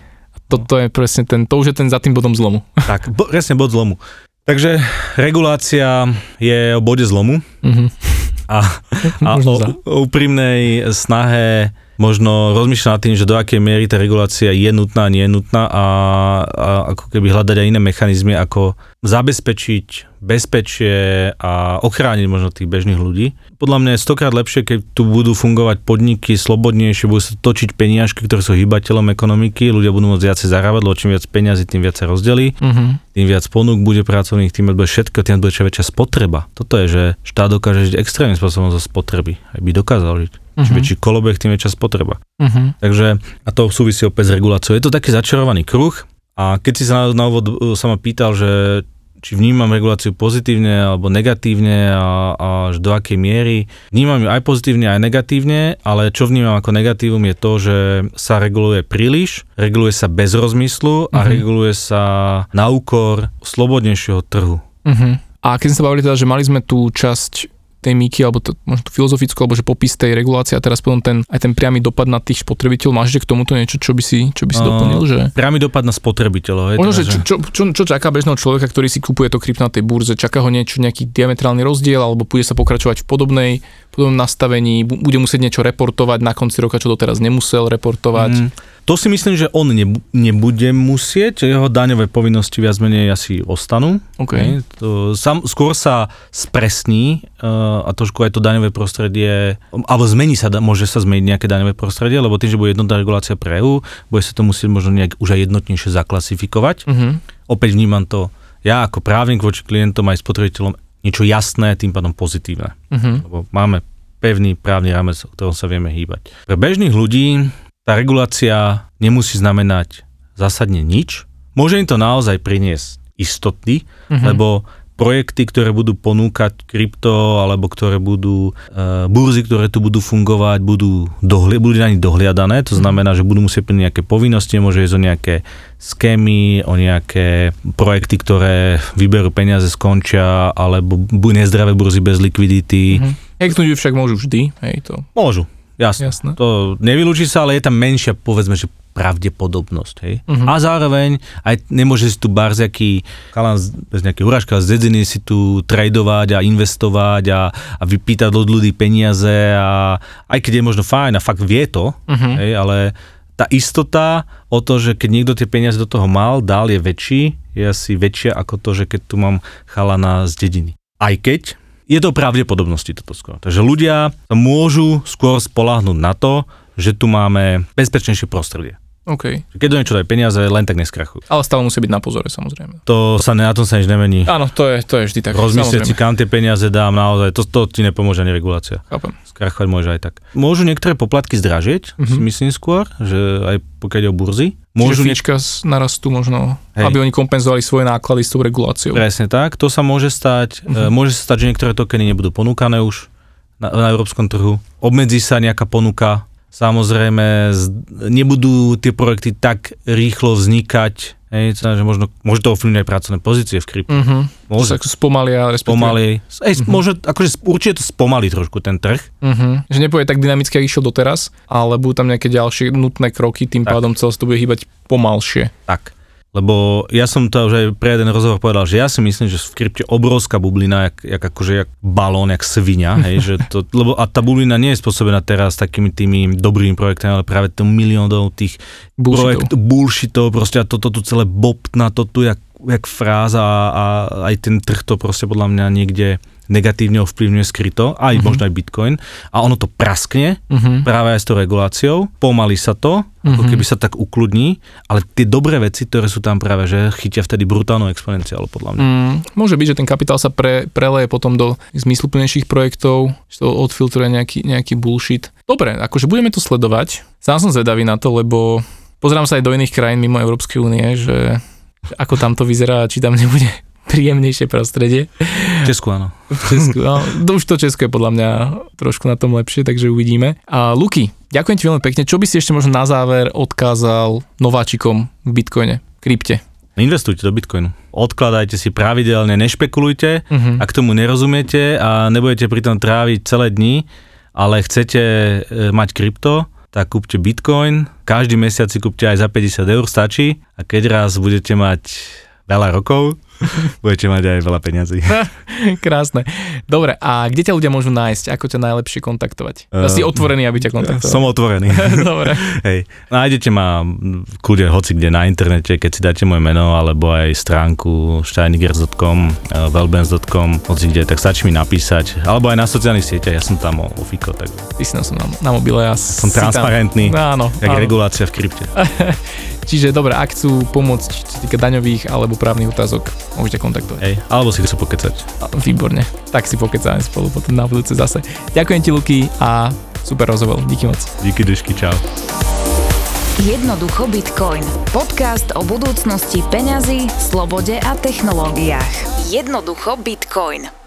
Toto je presne ten, to už je ten za tým bodom zlomu. Tak, bo, presne bod zlomu. Takže regulácia je o bode zlomu mm-hmm. a, a o, o úprimnej snahe možno rozmýšľať nad tým, že do akej miery tá regulácia je nutná, nie je nutná a, a ako keby hľadať aj iné mechanizmy, ako zabezpečiť bezpečie a ochrániť možno tých bežných ľudí. Podľa mňa je stokrát lepšie, keď tu budú fungovať podniky slobodnejšie, budú sa točiť peniažky, ktoré sú hybateľom ekonomiky, ľudia budú môcť viacej zarábať, lebo čím viac peniazy, tým viac sa rozdelí, uh-huh. tým viac ponúk bude pracovných, tým bude všetko, tým bude väčšia spotreba. Toto je, že štát dokáže žiť extrémnym spôsobom zo spotreby, aj by dokázal žiť. Uh-huh. Čím väčší kolobeh, tým väčšia spotreba. Uh-huh. Takže, a to súvisí opäť s reguláciou. Je to taký začarovaný kruh, a keď si sa na, na úvod uh, sa ma pýtal, že či vnímam reguláciu pozitívne alebo negatívne a, a až do akej miery. Vnímam ju aj pozitívne, aj negatívne, ale čo vnímam ako negatívum je to, že sa reguluje príliš, reguluje sa bez rozmyslu a uh-huh. reguluje sa na úkor slobodnejšieho trhu. Uh-huh. A keď sme sa bavili teda, že mali sme tú časť tej míky, alebo to, možno tú filozofickú, alebo že popis tej regulácie a teraz potom ten, aj ten priamy dopad na tých spotrebiteľov. Máš k tomuto niečo, čo by si, čo by si uh, doplnil? Že... Priamy dopad na spotrebiteľov. Možno, teda, že, čo, čo, čo, čaká bežného človeka, ktorý si kupuje to krypto na tej burze? Čaká ho niečo, nejaký diametrálny rozdiel, alebo bude sa pokračovať v podobnej, podobnom nastavení, bude musieť niečo reportovať na konci roka, čo doteraz nemusel reportovať? Mm. To si myslím, že on nebude musieť, jeho daňové povinnosti viac menej asi ostanú. Okay. To, sam, skôr sa spresní uh, a trošku aj to daňové prostredie, alebo zmení sa, môže sa zmeniť nejaké daňové prostredie, lebo tým, že bude jednotná regulácia pre EU, bude sa to musieť možno nejak už aj jednotnejšie zaklasifikovať. Uh-huh. Opäť vnímam to ja ako právnik voči klientom aj spotrebiteľom niečo jasné, tým pádom pozitívne. Uh-huh. Lebo máme pevný právny rámec, o ktorom sa vieme hýbať. Pre bežných ľudí tá regulácia nemusí znamenať zásadne nič. Môže im to naozaj priniesť istoty, mm-hmm. lebo projekty, ktoré budú ponúkať krypto, alebo ktoré budú, e, burzy, ktoré tu budú fungovať, budú, dohli, budú na nich dohliadané, to mhm. znamená, že budú musieť plniť nejaké povinnosti, môže ísť o nejaké skémy, o nejaké projekty, ktoré vyberú peniaze, skončia, alebo nezdravé burzy bez likvidity. Mm-hmm. Hacknúť však môžu vždy, hej to. Môžu, Jasné. Jasné. To nevylúči sa, ale je tam menšia, povedzme, že pravdepodobnosť, hej. Uh-huh. A zároveň aj nemôže si tu barziaký chalan bez nejakého urážka z dedziny si tu tradovať a investovať a, a vypýtať od ľudí peniaze a aj keď je možno fajn a fakt vie to, uh-huh. hej, ale tá istota o to, že keď niekto tie peniaze do toho mal, dal, je väčší, je asi väčšia ako to, že keď tu mám chalana z dediny. Aj keď je to pravdepodobnosti toto skôr. Takže ľudia môžu skôr spolahnúť na to, že tu máme bezpečnejšie prostredie. OK. Keď do niečo dajú peniaze, len tak neskrachujú. Ale stále musí byť na pozore, samozrejme. To sa na tom sa nič nemení. Áno, to je, to je vždy tak. Rozmyslieť si, kam tie peniaze dám naozaj, to, to ti nepomôže ani regulácia. Chápem. Skrachovať môže aj tak. Môžu niektoré poplatky zdražieť, Mhm. mm-hmm. si myslím skôr, že aj pokiaľ ide o burzy. Môžu. Čiže z narastú možno, Hej. aby oni kompenzovali svoje náklady s tou reguláciou. Presne tak, to sa môže stať. Mhm. Mm-hmm. Môže sa stať, že niektoré tokeny nebudú ponúkané už na, na európskom trhu. Obmedzí sa nejaká ponuka. Samozrejme, nebudú tie projekty tak rýchlo vznikať, hej, že možno, môže to ovplyvniť aj pracovné pozície v kryptu. Mhm. Môže. Sa spomalia, respektíve. Pomaly. Ej, mm-hmm. môže, akože určite to spomalí trošku ten trh. Mhm. Že nepôjde tak dynamicky, ako išiel doteraz, ale budú tam nejaké ďalšie nutné kroky, tým Tak. pádom celé to bude hýbať pomalšie. Tak. Lebo ja som to už aj pre jeden rozhovor povedal, že ja si myslím, že v krypte obrovská bublina, jak, jak akože jak balón, jak svinia, hej, že to, lebo a tá bublina nie je spôsobená teraz takými tými dobrými projektami, ale práve tým miliónov tých Bullshitov. projekt bullshitov, proste a toto tu celé bobtná, to tu jak, jak fráza a, a aj ten trh to proste podľa mňa niekde negatívne ovplyvňuje skryto, aj Mhm. možno aj Bitcoin a ono to praskne Mhm. práve aj s tou reguláciou, pomalí sa to, ako Mhm. keby sa tak ukludní, ale tie dobré veci, ktoré sú tam práve, že chytia vtedy brutálnu exponenciálu podľa mňa. Mm, môže byť, že ten kapitál sa pre, preleje potom do zmysluplnejších projektov, že to odfiltruje nejaký, nejaký bullshit. Dobre, akože budeme to sledovať. Sám som zvedavý na to, lebo pozerám sa aj do iných krajín mimo Európskej únie, že ako tam to vyzerá, či tam nebude príjemnejšie prostredie. V Česku áno. V Česku, no, už to Česko je podľa mňa trošku na tom lepšie, takže uvidíme. A Luky, ďakujem ti veľmi pekne. Čo by si ešte možno na záver odkázal nováčikom v Bitcoine, krypte? Investujte do Bitcoinu. Odkladajte si pravidelne, nešpekulujte, Mhm. ak tomu nerozumiete a nebudete pritom tráviť celé dni, ale chcete e, mať krypto, tak kúpte Bitcoin, každý mesiac si kúpte aj za 50 eur, stačí a keď raz budete mať veľa rokov, budete mať aj veľa peňazí. Krásne. Dobre, a kde ťa ľudia môžu nájsť? Ako ťa najlepšie kontaktovať? Ja si Ehm, otvorený, aby ťa kontaktoval. Som otvorený. Dobre. Hej, nájdete ma kľude hoci kde na internete, keď si dáte moje meno, alebo aj stránku steinigers.com, eh, wellbands.com, hoci kde, tak stačí mi napísať, alebo aj na sociálnych sieťach, ja som tam o, o Fiko, tak Ty si na, na, na mobile. Ja som si tam- transparentný, Áno, jak áno. regulácia v krypte. Čiže dobre, ak chcú pomôcť, čo sa týka daňových alebo právnych otázok, môžete kontaktovať. Hej, alebo si chcú pokecať. Výborne. Tak si pokecáme spolu potom na budúce zase. Ďakujem ti, Luky, a super rozhovor. Díky moc. Díky dušky, čau. Jednoducho Bitcoin. Podcast o budúcnosti peňazí, slobode a technológiách. Jednoducho Bitcoin.